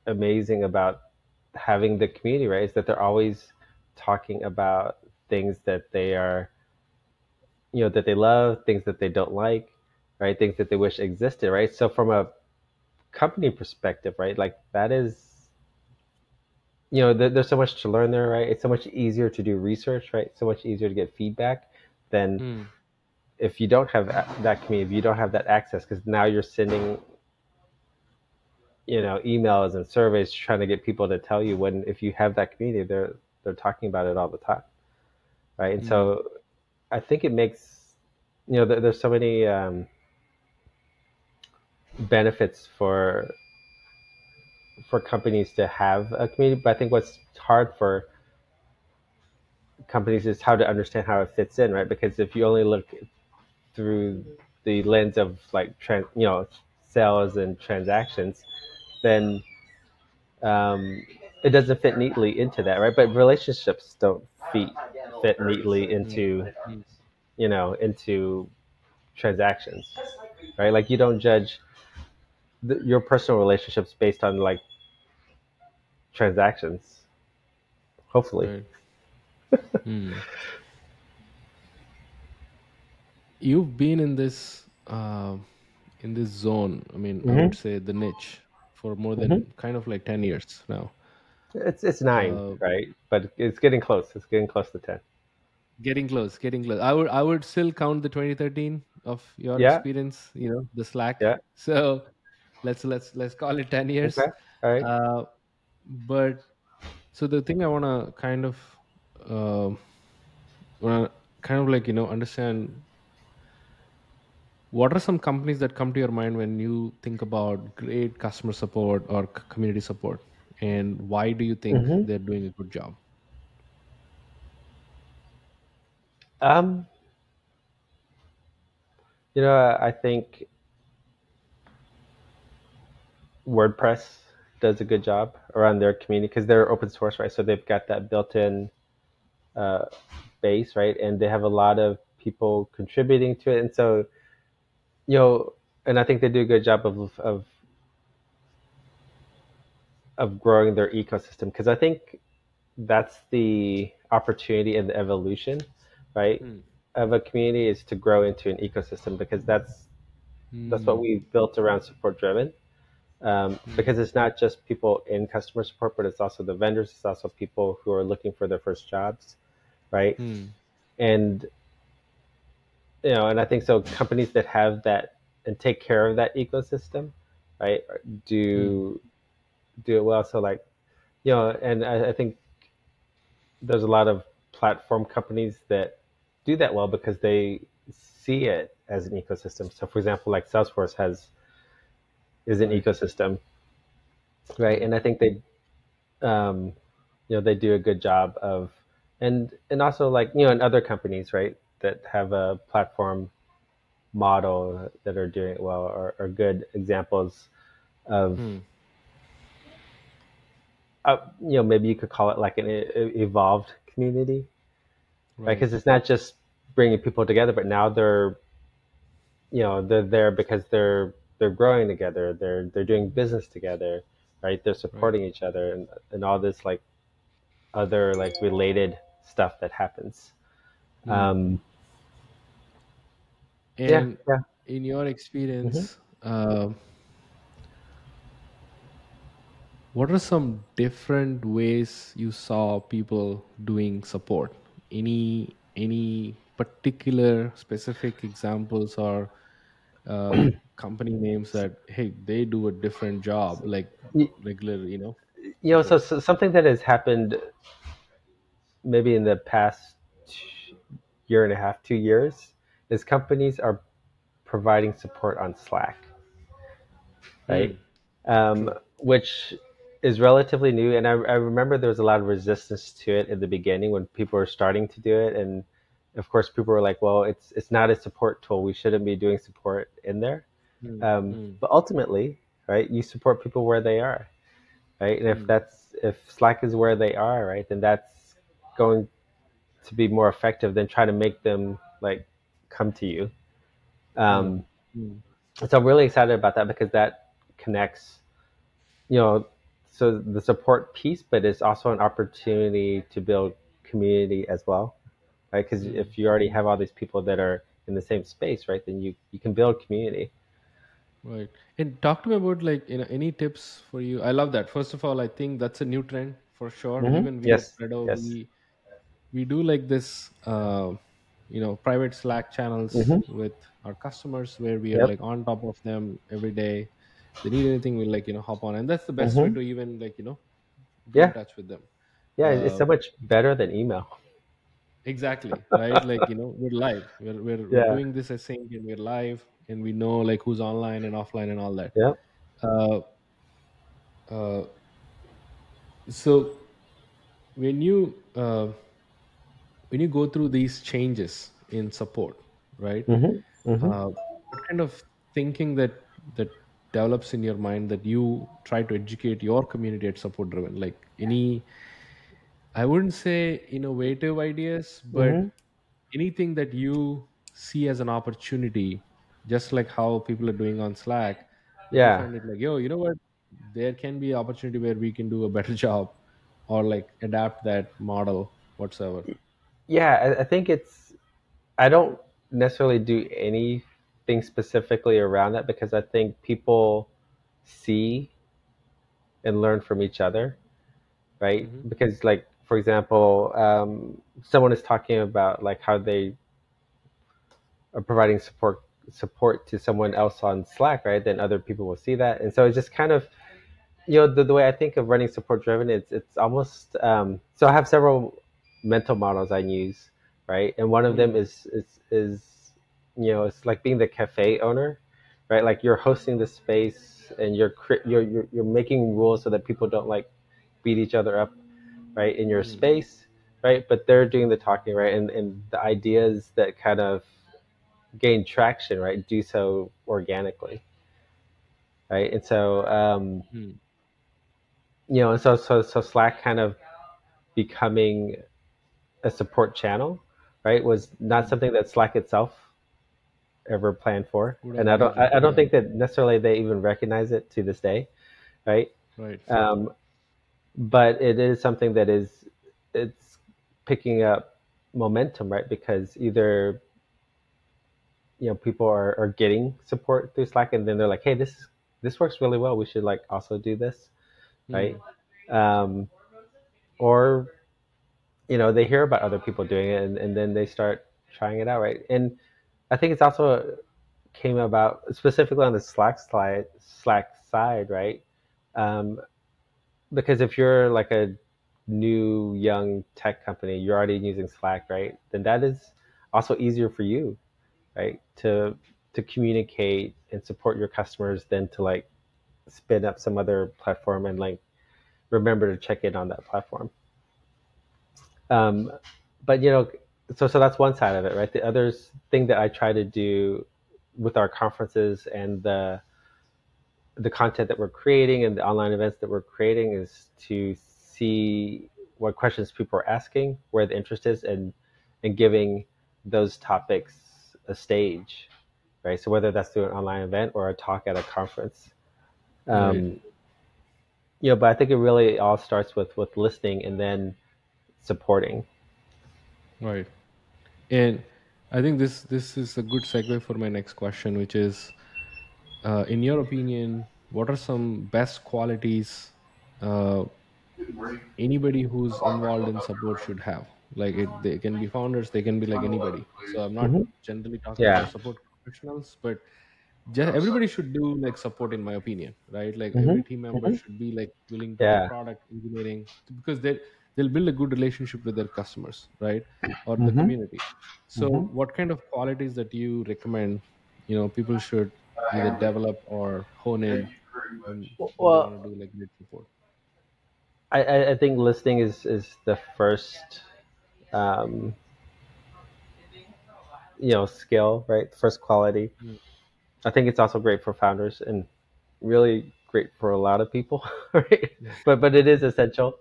amazing about having the community, right, is that they're always talking about things that they are, you know, that they love, things that they don't like, right, things that they wish existed, right. So from a company perspective, right, like that is. You know, there, there's so much to learn there, right? It's so much easier to do research, right? So much easier to get feedback than mm, if you don't have that community, if you don't have that access, because now you're sending you know emails and surveys trying to get people to tell you when if you have that community they're they're talking about it all the time right and mm, so i think it makes you know, there, there's so many um, benefits for for companies to have a community. But I think what's hard for companies is how to understand how it fits in, right? Because if you only look through the lens of like trans, you know, sales and transactions, then um, it doesn't fit neatly into that, right? But relationships don't fit fit neatly into Mm. you know into transactions, right? Like you don't judge the, your personal relationships based on like transactions. Hopefully, Right. Hmm. You've been in this uh, in this zone. I mean, I would hmm say the niche for more than kind of like ten years now. It's it's nine, Uh, right? But it's getting close. It's getting close to ten. getting close, getting close. I would I would still count the 2013 of your Yeah, experience. You know, the Slack. yeah. So let's let's let's call it ten years. Okay, all right. Uh, but so the thing I want to kind of uh, want to kind of like you know understand what are some companies that come to your mind when you think about great customer support or community support and why do you think hmm they're doing a good job Um, you know, I think WordPress does a good job around their community because they're open source, right? So they've got that built-in uh, base, right? And they have a lot of people contributing to it, and so you know, and I think they do a good job of of of growing their ecosystem because I think that's the opportunity and the evolution, right, Hmm. of a community is to grow into an ecosystem because that's that's what Hmm. we built around support driven. Um, Hmm. because it's not just people in customer support, but it's also the vendors. It's also people who are looking for their first jobs, right? Hmm. And you know, and I think so. Companies that have that and take care of that ecosystem, right, Hmm. do do it well. So like you know, and I, I think there's a lot of platform companies that do that well because they see it as an ecosystem. So for example, like Salesforce has is an ecosystem, right? And I think they um, you know they do a good job of and and also like you know in other companies right that have a platform model that are doing it well are, are good examples of Hmm. Uh, you know maybe you could call it like an evolved community right? Right. Because it's not just bringing people together but now they're you know they're there because they're they're growing together. They're they're doing business together right? They're right. supporting each other and, and all this like other like related stuff that happens. Hmm. um yeah and yeah in your experience uh, what are some different ways you saw people doing support? Any any particular specific examples or uh, company names that hey they do a different job like regular you know? you know so, so something that has happened maybe in the past year and a half two years is companies are providing support on slack right? Hmm. um, which is relatively new. And I, I remember there was a lot of resistance to it in the beginning when people were starting to do it. And of course, people were like, "Well, it's it's not a support tool. We shouldn't be doing support in there." Hmm. Um, Hmm. but ultimately, right, you support people where they are, right? And if Hmm. that's if Slack is where they are, right, then that's going to be more effective than trying to make them like come to you. Um, Hmm. so I'm really excited about that because that connects you know, so the support piece, but it's also an opportunity to build community as well, right? Because if you already have all these people that are in the same space, right, then you you can build community. Right. And talk to me about like you know any tips for you. I love that. First of all, I think that's a new trend for sure. hmm Even we Yes, Threado, yes. we we do like this uh you know private Slack channels hmm with our customers where we are like on top of them every day. They need anything, we'll like you know hop on, and that's the best way hmm to even like you know get in Yeah, touch with them. yeah. It's Uh, so much better than email. exactly right like you know we're live we're, we're, we're doing this async and we're live and we know like who's online and offline and all that yeah uh, uh, so when you uh, when you go through these changes in support right Mm-hmm. Mm-hmm. uh, what kind of thinking that that develops in your mind that you try to educate your community at support driven like any i wouldn't say innovative ideas but Mm-hmm. anything that you see as an opportunity just like how people are doing on slack Yeah. find it like yo you know what there can be opportunity where we can do a better job or like adapt that model whatsoever Yeah. I, think it's. I don't necessarily do anything specifically around that because I think people see and learn from each other, right? hmm Because, like, for example, um, someone is talking about like how they are providing support support to someone else on Slack, right? Then other people will see that, and so it's just kind of you know the, the way I think of running support driven, it's it's almost um, so I have several mental models I use, right? And one of them mm is is is you know it's like being the cafe owner, right? Like you're hosting the space and you're cre- you're you're, you're making rules so that people don't like beat each other up, right? In your mm space, right? But they're doing the talking, right? And and the ideas that kind of gain traction, right? Do so organically, right? And so um, mm you know, and so so so Slack kind of becoming a support channel, right, was not mm. something that Slack itself ever planned for, and I don't I, I don't think that necessarily they even recognize it to this day, right? right Um, but it is something that is it's picking up momentum, right? Because either you know people are, are getting support through Slack, and then they're like, hey, this this works really well. We should like also do this, right? mm Um, or you know they hear about other people doing it and, and then they start trying it out right and i think it's also came about specifically on the slack slide slack side right? Um, because if you're like a new young tech company you're already using slack right? Then that is also easier for you right? To to communicate and support your customers than to like spin up some other platform and like remember to check in on that platform. Um, but you know, so so that's one side of it, right? The other thing that I try to do with our conferences and the the content that we're creating and the online events that we're creating is to see what questions people are asking, where the interest is, and and giving those topics a stage, right? So whether that's through an online event or a talk at a conference, right um, you know. But I think it really all starts with with listening and then supporting. Right. And i think this this is a good segue for my next question which is uh, in your opinion what are some best qualities uh, anybody who's involved in support should have? Like it, they can be founders they can be like anybody. So i'm not hmm generally talking about Yeah. support professionals but just, everybody should do like support in my opinion right? Like hmm every team member hmm should be like willing to do Yeah. product engineering because they they'll build a good relationship with their customers right? Or the hmm community. So hmm what kind of qualities that you recommend you know people should either develop or hone in when when they want Well, to do like great support? I, I I think listening is is the first um, you know skill, right? First quality. Mm, I think it's also great for founders and really great for a lot of people, right? yeah But but it is essential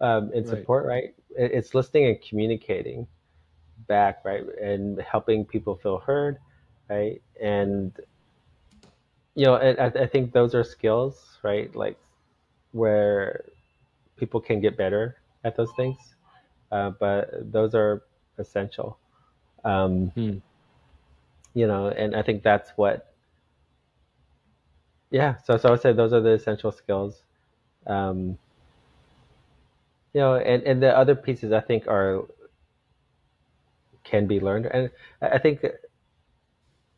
um, in right support, right? It, it's listening and communicating back, right, and helping people feel heard, right? And you know, and I, I think those are skills, right? Like where people can get better at those things, uh, but those are essential. Um, Hmm. you know, and I think that's what, yeah. So, so I would say those are the essential skills. Um, you know, and, and the other pieces I think are can be learned, and I think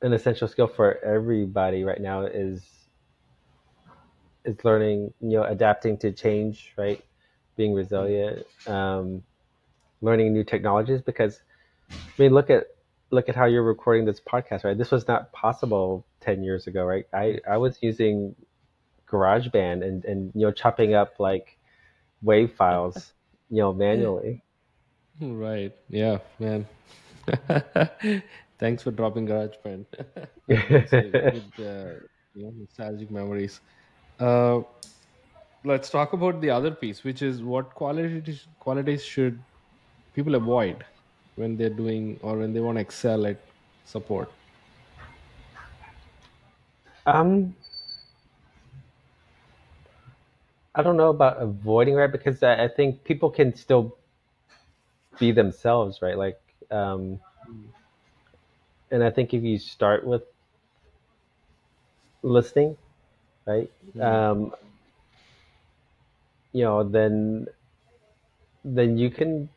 an essential skill for everybody right now is is learning, you know, adapting to change, right? Being resilient, um, learning new technologies because I mean look at look at how you're recording this podcast, right? This was not possible ten years ago, right? I, I was using GarageBand and, and you know chopping up like wave files, you know, manually. Right. Yeah, man. Thanks for dropping GarageBand. Good, uh, you know, nostalgic memories. Uh, let's talk about the other piece, which is what qualities qualities should people avoid when they're doing or when they want to excel at support. um, I don't know about avoiding right because I, I think people can still be themselves, right? Like, um, and I think if you start with listening, right, mm, um, you know, then then you can.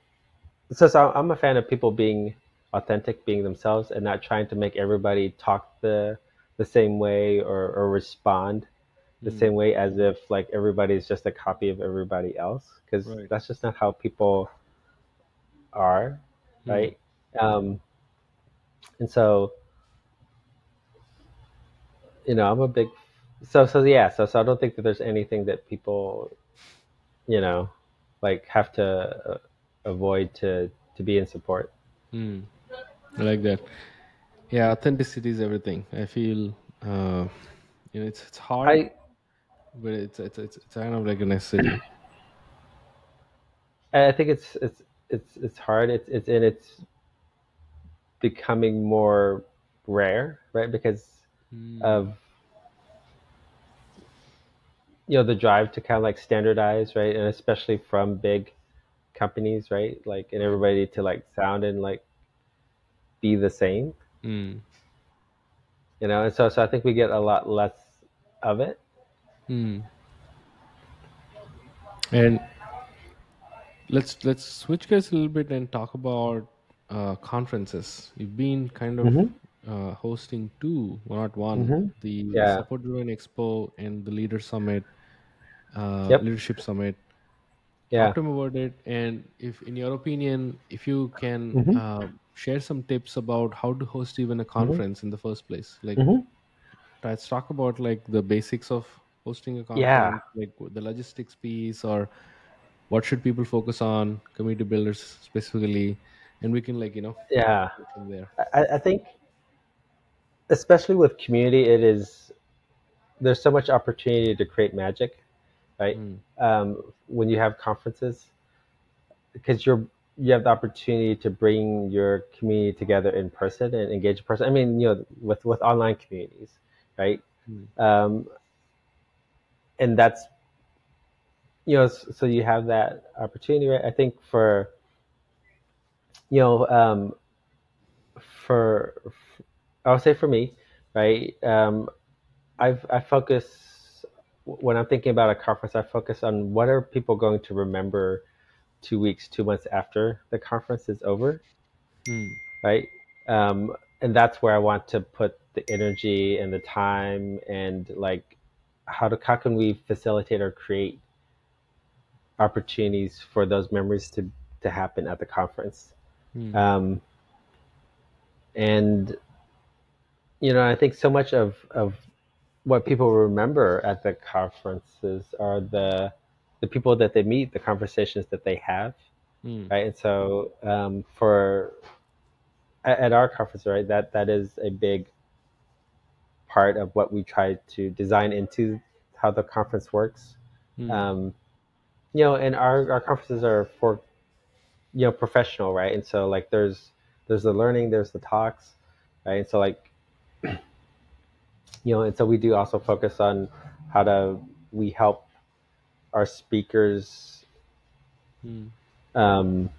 So, so I'm a fan of people being authentic, being themselves, and not trying to make everybody talk the the same way or, or respond the mm. same way as if like everybody's just a copy of everybody else because Right. that's just not how people are, Mm, right? Um, and so you know, I'm a big so so yeah, so so I don't think that there's anything that people you know like have to uh, avoid to to be in support. mm. I like that. Yeah, authenticity is everything. I feel uh, you know it's it's hard, I but it's it's it's, it's kind of like a necessity. I think it's it's it's it's hard. It's it's and it's becoming more rare, right? Because Mm, of you know the drive to kind of like standardize, right? And especially from big companies, right? Like and everybody to like sound and like be the same, mm, you know. And so so I think we get a lot less of it. Mm. And let's let's switch gears a little bit and talk about uh, conferences. You've been kind of hmm uh, hosting two, not one, hmm the Yeah. Support Driven Expo and the Leader Summit, uh, Yep. Leadership Summit. Talk Yeah. to me about it, and if, in your opinion, if you can hmm uh, share some tips about how to host even a hmm conference in the first place. Like, hmm let's talk about like the basics of hosting a conference Yeah. like the logistics piece, or what should people focus on, community builders specifically, and we can like you know Yeah. from there. I, I think especially with community, it is there's so much opportunity to create magic, right? Mm, Um, when you have conferences, because you're you have the opportunity to bring your community together in person and engage in person. I mean, you know, with with online communities, right? mm, Um, and that's you know, so you have that opportunity, right? I think for you know, um, for I would say for me, right? Um, I've I focus when I'm thinking about a conference. I focus on what are people going to remember two weeks, two months after the conference is over, mm, right? Um, and that's where I want to put the energy and the time and like how to how can we facilitate or create opportunities for those memories to to happen at the conference. mm, Um, and you know, I think so much of of what people remember at the conferences are the the people that they meet, the conversations that they have, mm, right? And so um, for at, at our conference, right, that that is a big part of what we try to design into how the conference works. mm, Um, you know, and our our conferences are for you know professional, right? And so like there's there's the learning, there's the talks, right? And so like you know, and so we do also focus on how to we help our speakers mm, um,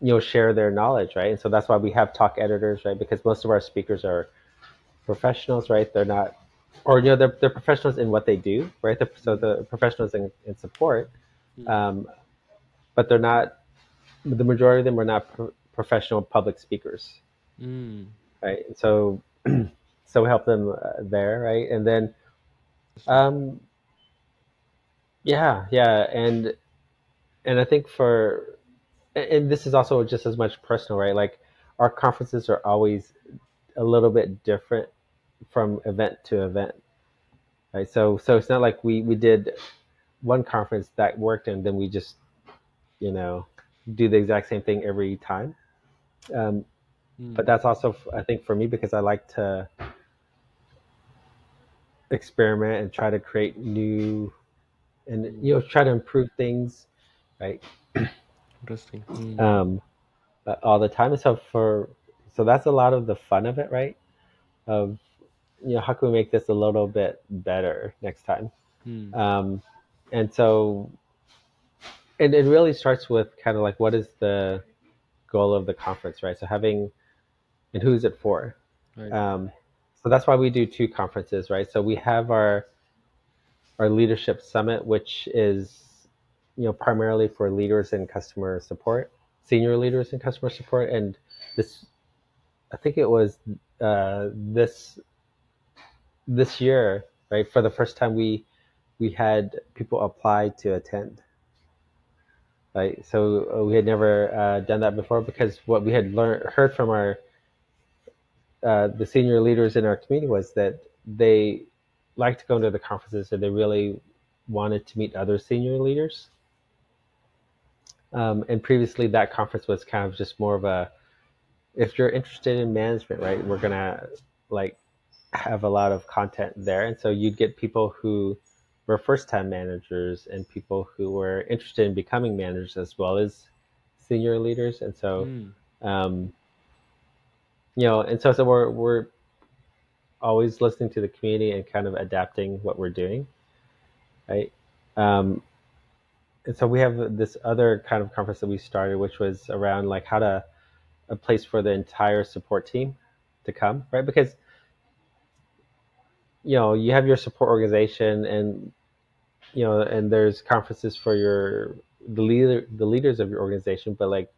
you know share their knowledge right and so that's why we have talk editors right because most of our speakers are professionals right? They're not or you know they're, they're professionals in what they do right? They're, so the professionals in, in support mm, um, but they're not the majority of them are not pro- professional public speakers. Mm. right? And so so we help them uh, there right? And then um, yeah yeah. And and i think for and this is also just as much personal, right? Like our conferences are always a little bit different from event to event, right? So so it's not like we we did one conference that worked and then we just you know do the exact same thing every time. Um, Mm. but that's also I think for me because I like to experiment and try to create new and you know try to improve things, right? Interesting. Mm. Um, all the time. And so for so that's a lot of the fun of it, right? Of you know how can we make this a little bit better next time? Mm. Um, and so and it really starts with kind of like what is the goal of the conference, right? So having and who's it for? Right. Um, so that's why we do two conferences, right? So we have our our leadership summit, which is you know primarily for leaders in customer support, senior leaders in customer support, and this I think it was uh, this this year, right? For the first time, we we had people apply to attend. Right, so uh, we had never uh, done that before because what we had learned heard from our uh, the senior leaders in our community was that they liked to go to the conferences and they really wanted to meet other senior leaders. Um, and previously, that conference was kind of just more of a if you're interested in management, right? We're gonna like have a lot of content there, and so you'd get people who were first-time managers and people who were interested in becoming managers as well as senior leaders, and so. Mm. Um, you know, and so so we're we're always listening to the community and kind of adapting what we're doing, right? Um, and so we have this other kind of conference that we started, which was around like how to a place for the entire support team to come, right? Because you know you have your support organization, and you know, and there's conferences for your the leader the leaders of your organization, but like,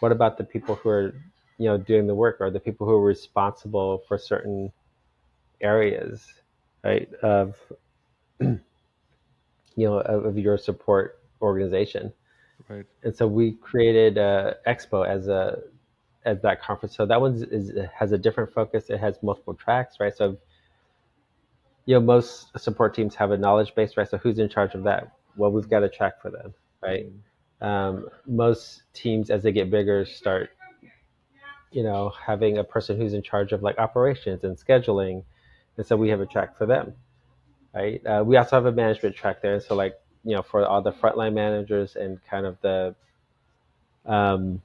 what about the people who are you know doing the work? Or the people who are responsible for certain areas right of you know of, of your support organization? Right. and so we created uh, expo as a as that conference. So that one is has a different focus. It has multiple tracks right? So you know most support teams have a knowledge base right? So who's in charge of that? Well we've got a track for them right? Um, most teams as they get bigger start you know, having a person who's in charge of like operations and scheduling, and so we have a track for them, right? Uh, we also have a management track there, and so like you know, for all the frontline managers and kind of the, um,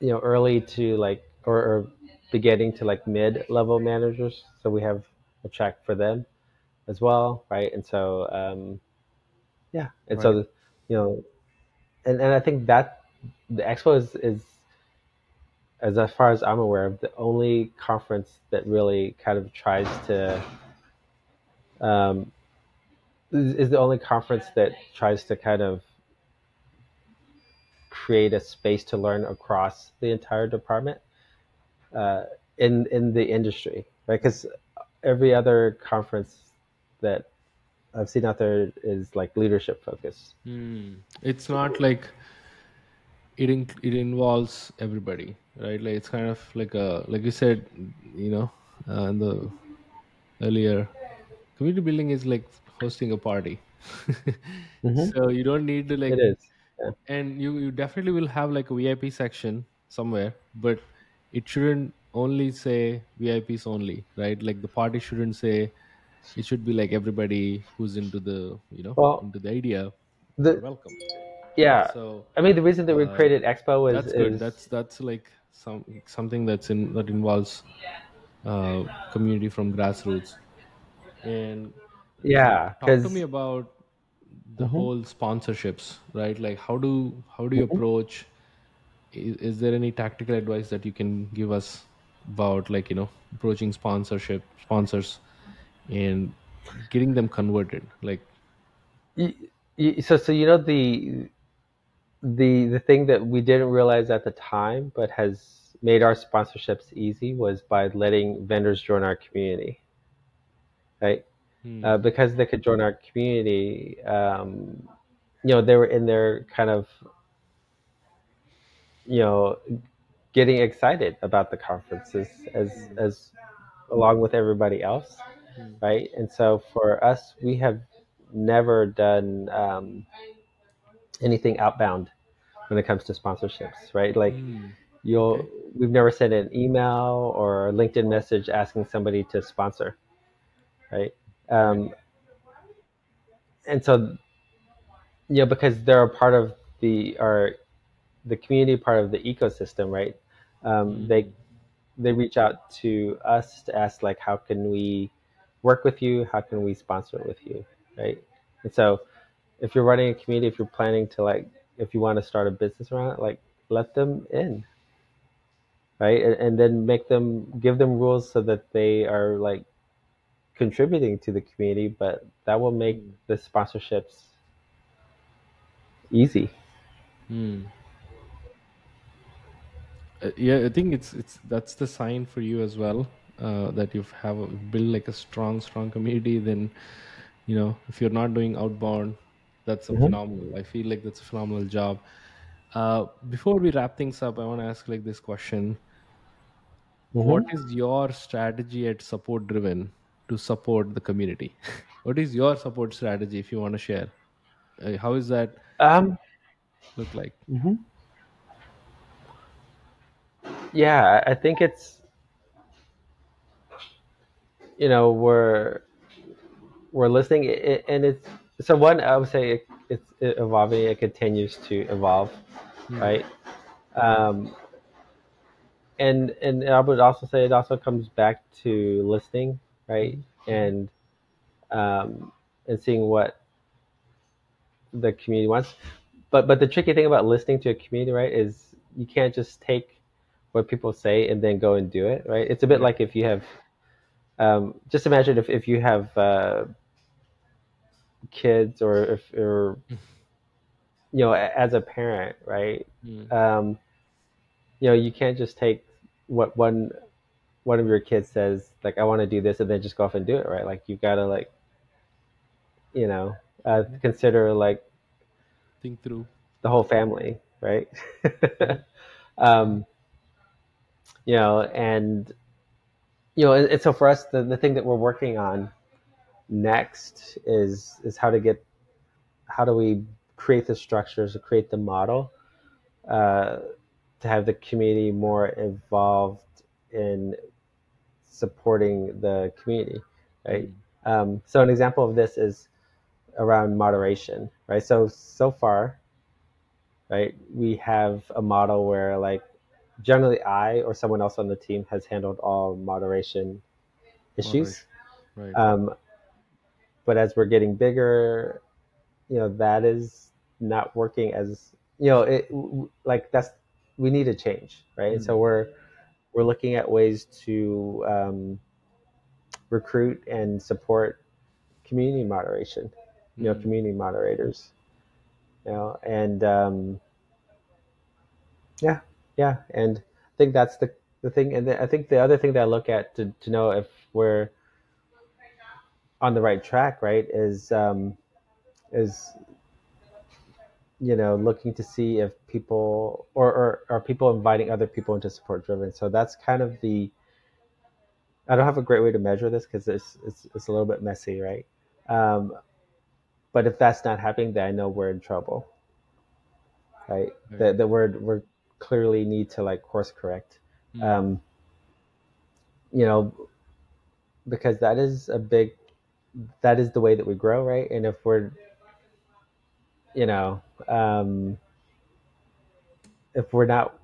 you know, early to like or, or beginning to like mid level managers, so we have a track for them as well, right? And so, um, yeah, and so you know, and and I think that the expo is is as as far as I'm aware of, the only conference that really kind of tries to um, is the only conference that tries to kind of create a space to learn across the entire department uh, in in the industry, right? Because every other conference that I've seen out there is like leadership focused. Mm. It's not like it in, it involves everybody, right? Like it's kind of like a like you said, you know, uh, in the earlier community building is like hosting a party. Mhm. so you don't need to like It is. Yeah. and you you definitely will have like a VIP section somewhere, but it shouldn't only say VIPs only, right? Like the party shouldn't say it should be like everybody who's into the you know Well, into the idea the welcome. yeah, So I mean the reason that we uh, created Expo is that's good. is That's that's like some something that's in that involves uh, community from grassroots. And yeah, talk to me about the whole sponsorships, right? Like how do how do you approach? Is, is there any tactical advice that you can give us about like you know approaching sponsorship sponsors and getting them converted? Like so so you know the the the thing that we didn't realize at the time, but has made our sponsorships easy was by letting vendors join our community, right? hmm, Uh, because they could join our community, um, you know they were in their kind of you know getting excited about the conferences as as along with everybody else Mm. right and so for us we have never done um, anything outbound when it comes to sponsorships right like Mm. you'll Okay. we've never sent an email or a linkedin message asking somebody to sponsor right um, and so you know because they're a part of the our the community part of the ecosystem right um, Mm. they they reach out to us to ask like how can we work with you how can we sponsor with you right and so if you're running a community if you're planning to like if you want to start a business around it like let them in right and, and then make them give them rules so that they are like contributing to the community but that will make Mm. the sponsorships easy Mm. Uh, yeah, I think it's it's that's the sign for you as well uh, that you've have a, built like a strong strong community. Then you know if you're not doing outbound, that's a Mhm. phenomenal. I feel like that's a phenomenal job. Uh, before we wrap things up, I want to ask like this question: What Mhm. is your strategy at Support Driven to support the community? what is your support strategy if you want to share? Uh, how is that um look like? mhm. Yeah i think it's you know we're we're listening and it's so one i would say it, it's evolving it continues to evolve Hmm. right um and and i would also say it also comes back to listening right Mhm. and um and seeing what the community wants but but the tricky thing about listening to a community right is you can't just take what people say and then go and do it right? It's a bit like if you have um just imagine if, if you have uh kids or if or you know as a parent right? Hmm. um you know you can't just take what one one of your kids says like i want to do this and then just go off and do it right? Like you've got to like you know uh, consider like Think through. the whole family right? Um you know and you know and, and so for us the, the thing that we're working on next is is how to get how do we create the structures to create the model uh, to have the community more involved in supporting the community, right? Hmm. Um, so an example of this is around moderation, right? So so far, right, we have a model where like generally I or someone else on the team has handled all moderation issues. Right. Um, but as we're getting bigger, you know, that is not working as you know, it like that's we need a change, right? And so Mm. we're we're looking at ways to um, recruit and support community moderation, you know, Mm. community moderators, you know, and um, yeah, yeah, and I think that's the the thing, and the, I think the other thing that I look at to to know if we're on the right track, right, is um, is you know looking to see if people or, or are people inviting other people into support driven. So that's kind of the I don't have a great way to measure this because it's, it's it's a little bit messy, right? Um, but if that's not happening, then I know we're in trouble, right? Right. That that we're we're clearly need to like course correct, Mm. um, you know, because that is a big that is the way that we grow, right? And if we're you know um, if we're not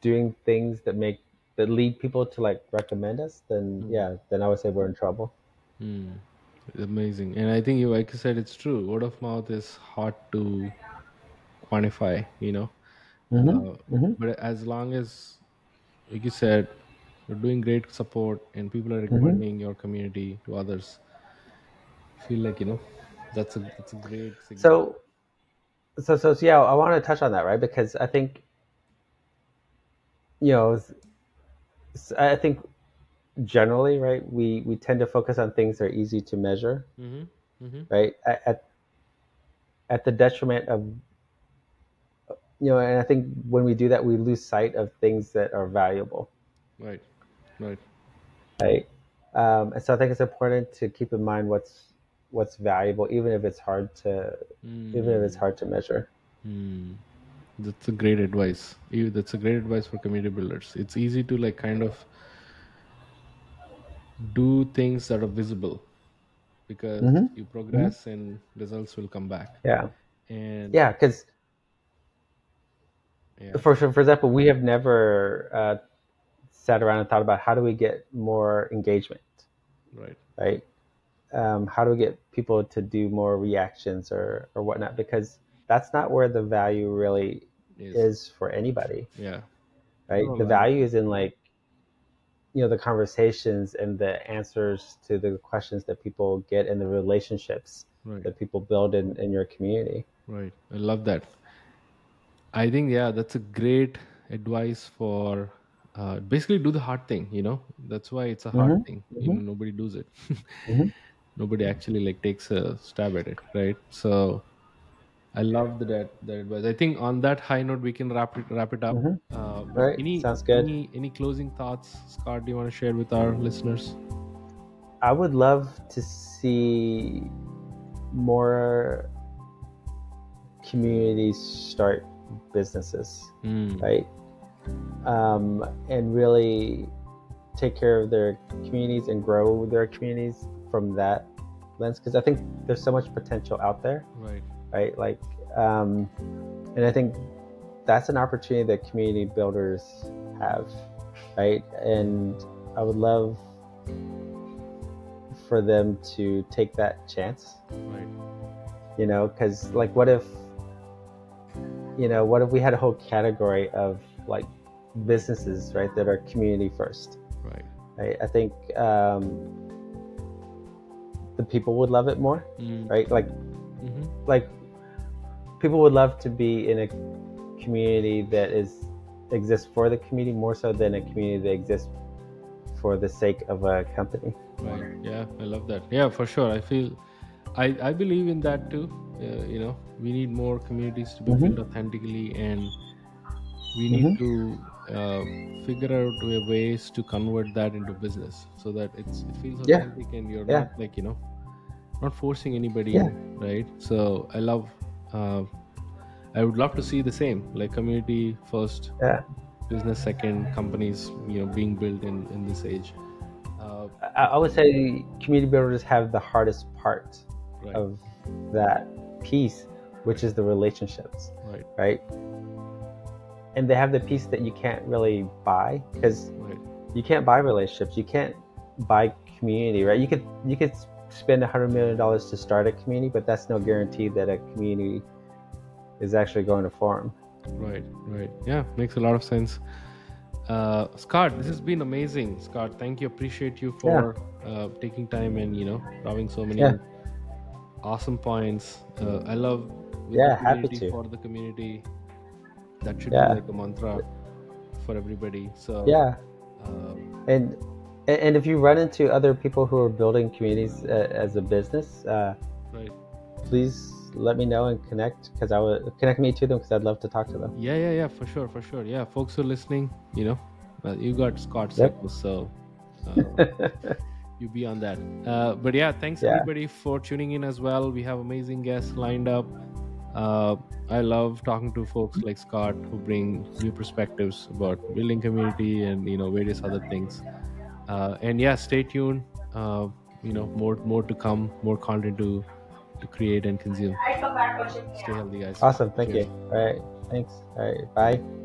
doing things that make that lead people to like recommend us, then Mm. yeah, then I would say we're in trouble. Mm. Amazing. And I think you, like you said, it's true. Word of mouth is hard to quantify, you know. Mm-hmm. Uh, Mm-hmm. but as long as, like you said, you're doing great support and people are Mm-hmm. recommending your community to others, feel like you know that's a that's a great signal. So so so, so yeah, I want to touch on that, right? Because I think you know, I think generally, right, we we tend to focus on things that are easy to measure, Mm-hmm. Mm-hmm. right? At, at at the detriment of you know and i think when we do that we lose sight of things that are valuable right right right um, and so i think it's important to keep in mind what's what's valuable even if it's hard to even if it's Mm, hard to measure mm. That's a great advice. That's a great advice for community builders. It's easy to like kind of do things that are visible because hmm you hmm progress and results will come back. yeah And yeah because yeah, for for example we have never uh, sat around and thought about how do we get more engagement right. right? Um, how do we get people to do more reactions or or whatnot? Because that's not where the value really Is. is for anybody. Yeah. right? The I, value is in like you know the conversations and the answers to the questions that people get and the relationships right, that people build in, in your community. Right. I love that. I think yeah, that's a great advice for uh, basically do the hard thing. You know, that's why it's a hard hmm thing. You hmm know, nobody does it. hmm nobody actually like takes a stab at it, right? So I love that that advice. I think on that high note we can wrap it wrap it up. Uh, right any sounds good any any closing thoughts, Scott? Do you want to share with our listeners? i would love to see more communities start businesses Mm, right? Um, and really take care of their communities and grow their communities from that lens because i think there's so much potential out there right. right? Like um, and i think that's an opportunity that community builders have right? And i would love for them to take that chance. Right. you know because like what if you know what if we had a whole category of like businesses right that are community first Right. right i think um, the people would love it more Mm, right like hmm like people would love to be in a community that is exists for the community more so than a community that exists for the sake of a company Right. Yeah, I love that. Yeah, for sure. I feel, I I believe in that too. Uh, you know, we need more communities to be Mhm. built authentically, and we need Mhm. to uh, figure out ways to convert that into business so that it's it feels Yeah. authentic and you're Yeah. not like you know, not forcing anybody Yeah. in, right? So I love. Uh, I would love to see the same, like community first, yeah business second, companies you know being built in in this age. Uh, I, I would say community builders have the hardest part right. of that piece which is the relationships Right. right and they have the piece that you can't really buy because Right. you can't buy relationships you can't buy community right you could you could spend a hundred million dollars to start a community but that's no guarantee that a community is actually going to form Right, right. Yeah, makes a lot of sense. Uh, Scott, this has been amazing. Scott, thank you. Appreciate you for uh, taking time and you know having so many Yeah. Awesome points. Uh, I love Yeah, happy to. for the community. That should Yeah. be like a mantra for everybody. So yeah um, and and if you run into other people who are building communities uh, as a business uh, right. please let me know and connect because I would connect me to them because I'd love to talk to them. Yeah, yeah, yeah, for sure, for sure. Yeah, folks who are listening, you know, uh, you got Scott Yep. So uh, you be on that. Uh, but yeah, thanks Yeah. everybody for tuning in as well. We have amazing guests lined up. Uh, I love talking to folks like Scott who bring new perspectives about building community and you know various other things. Uh, and yeah, stay tuned. Uh, you know, more more to come, more content to to create and consume. Stay healthy, guys. awesome. Thank Cheers. you. All right. Thanks. All right. Bye.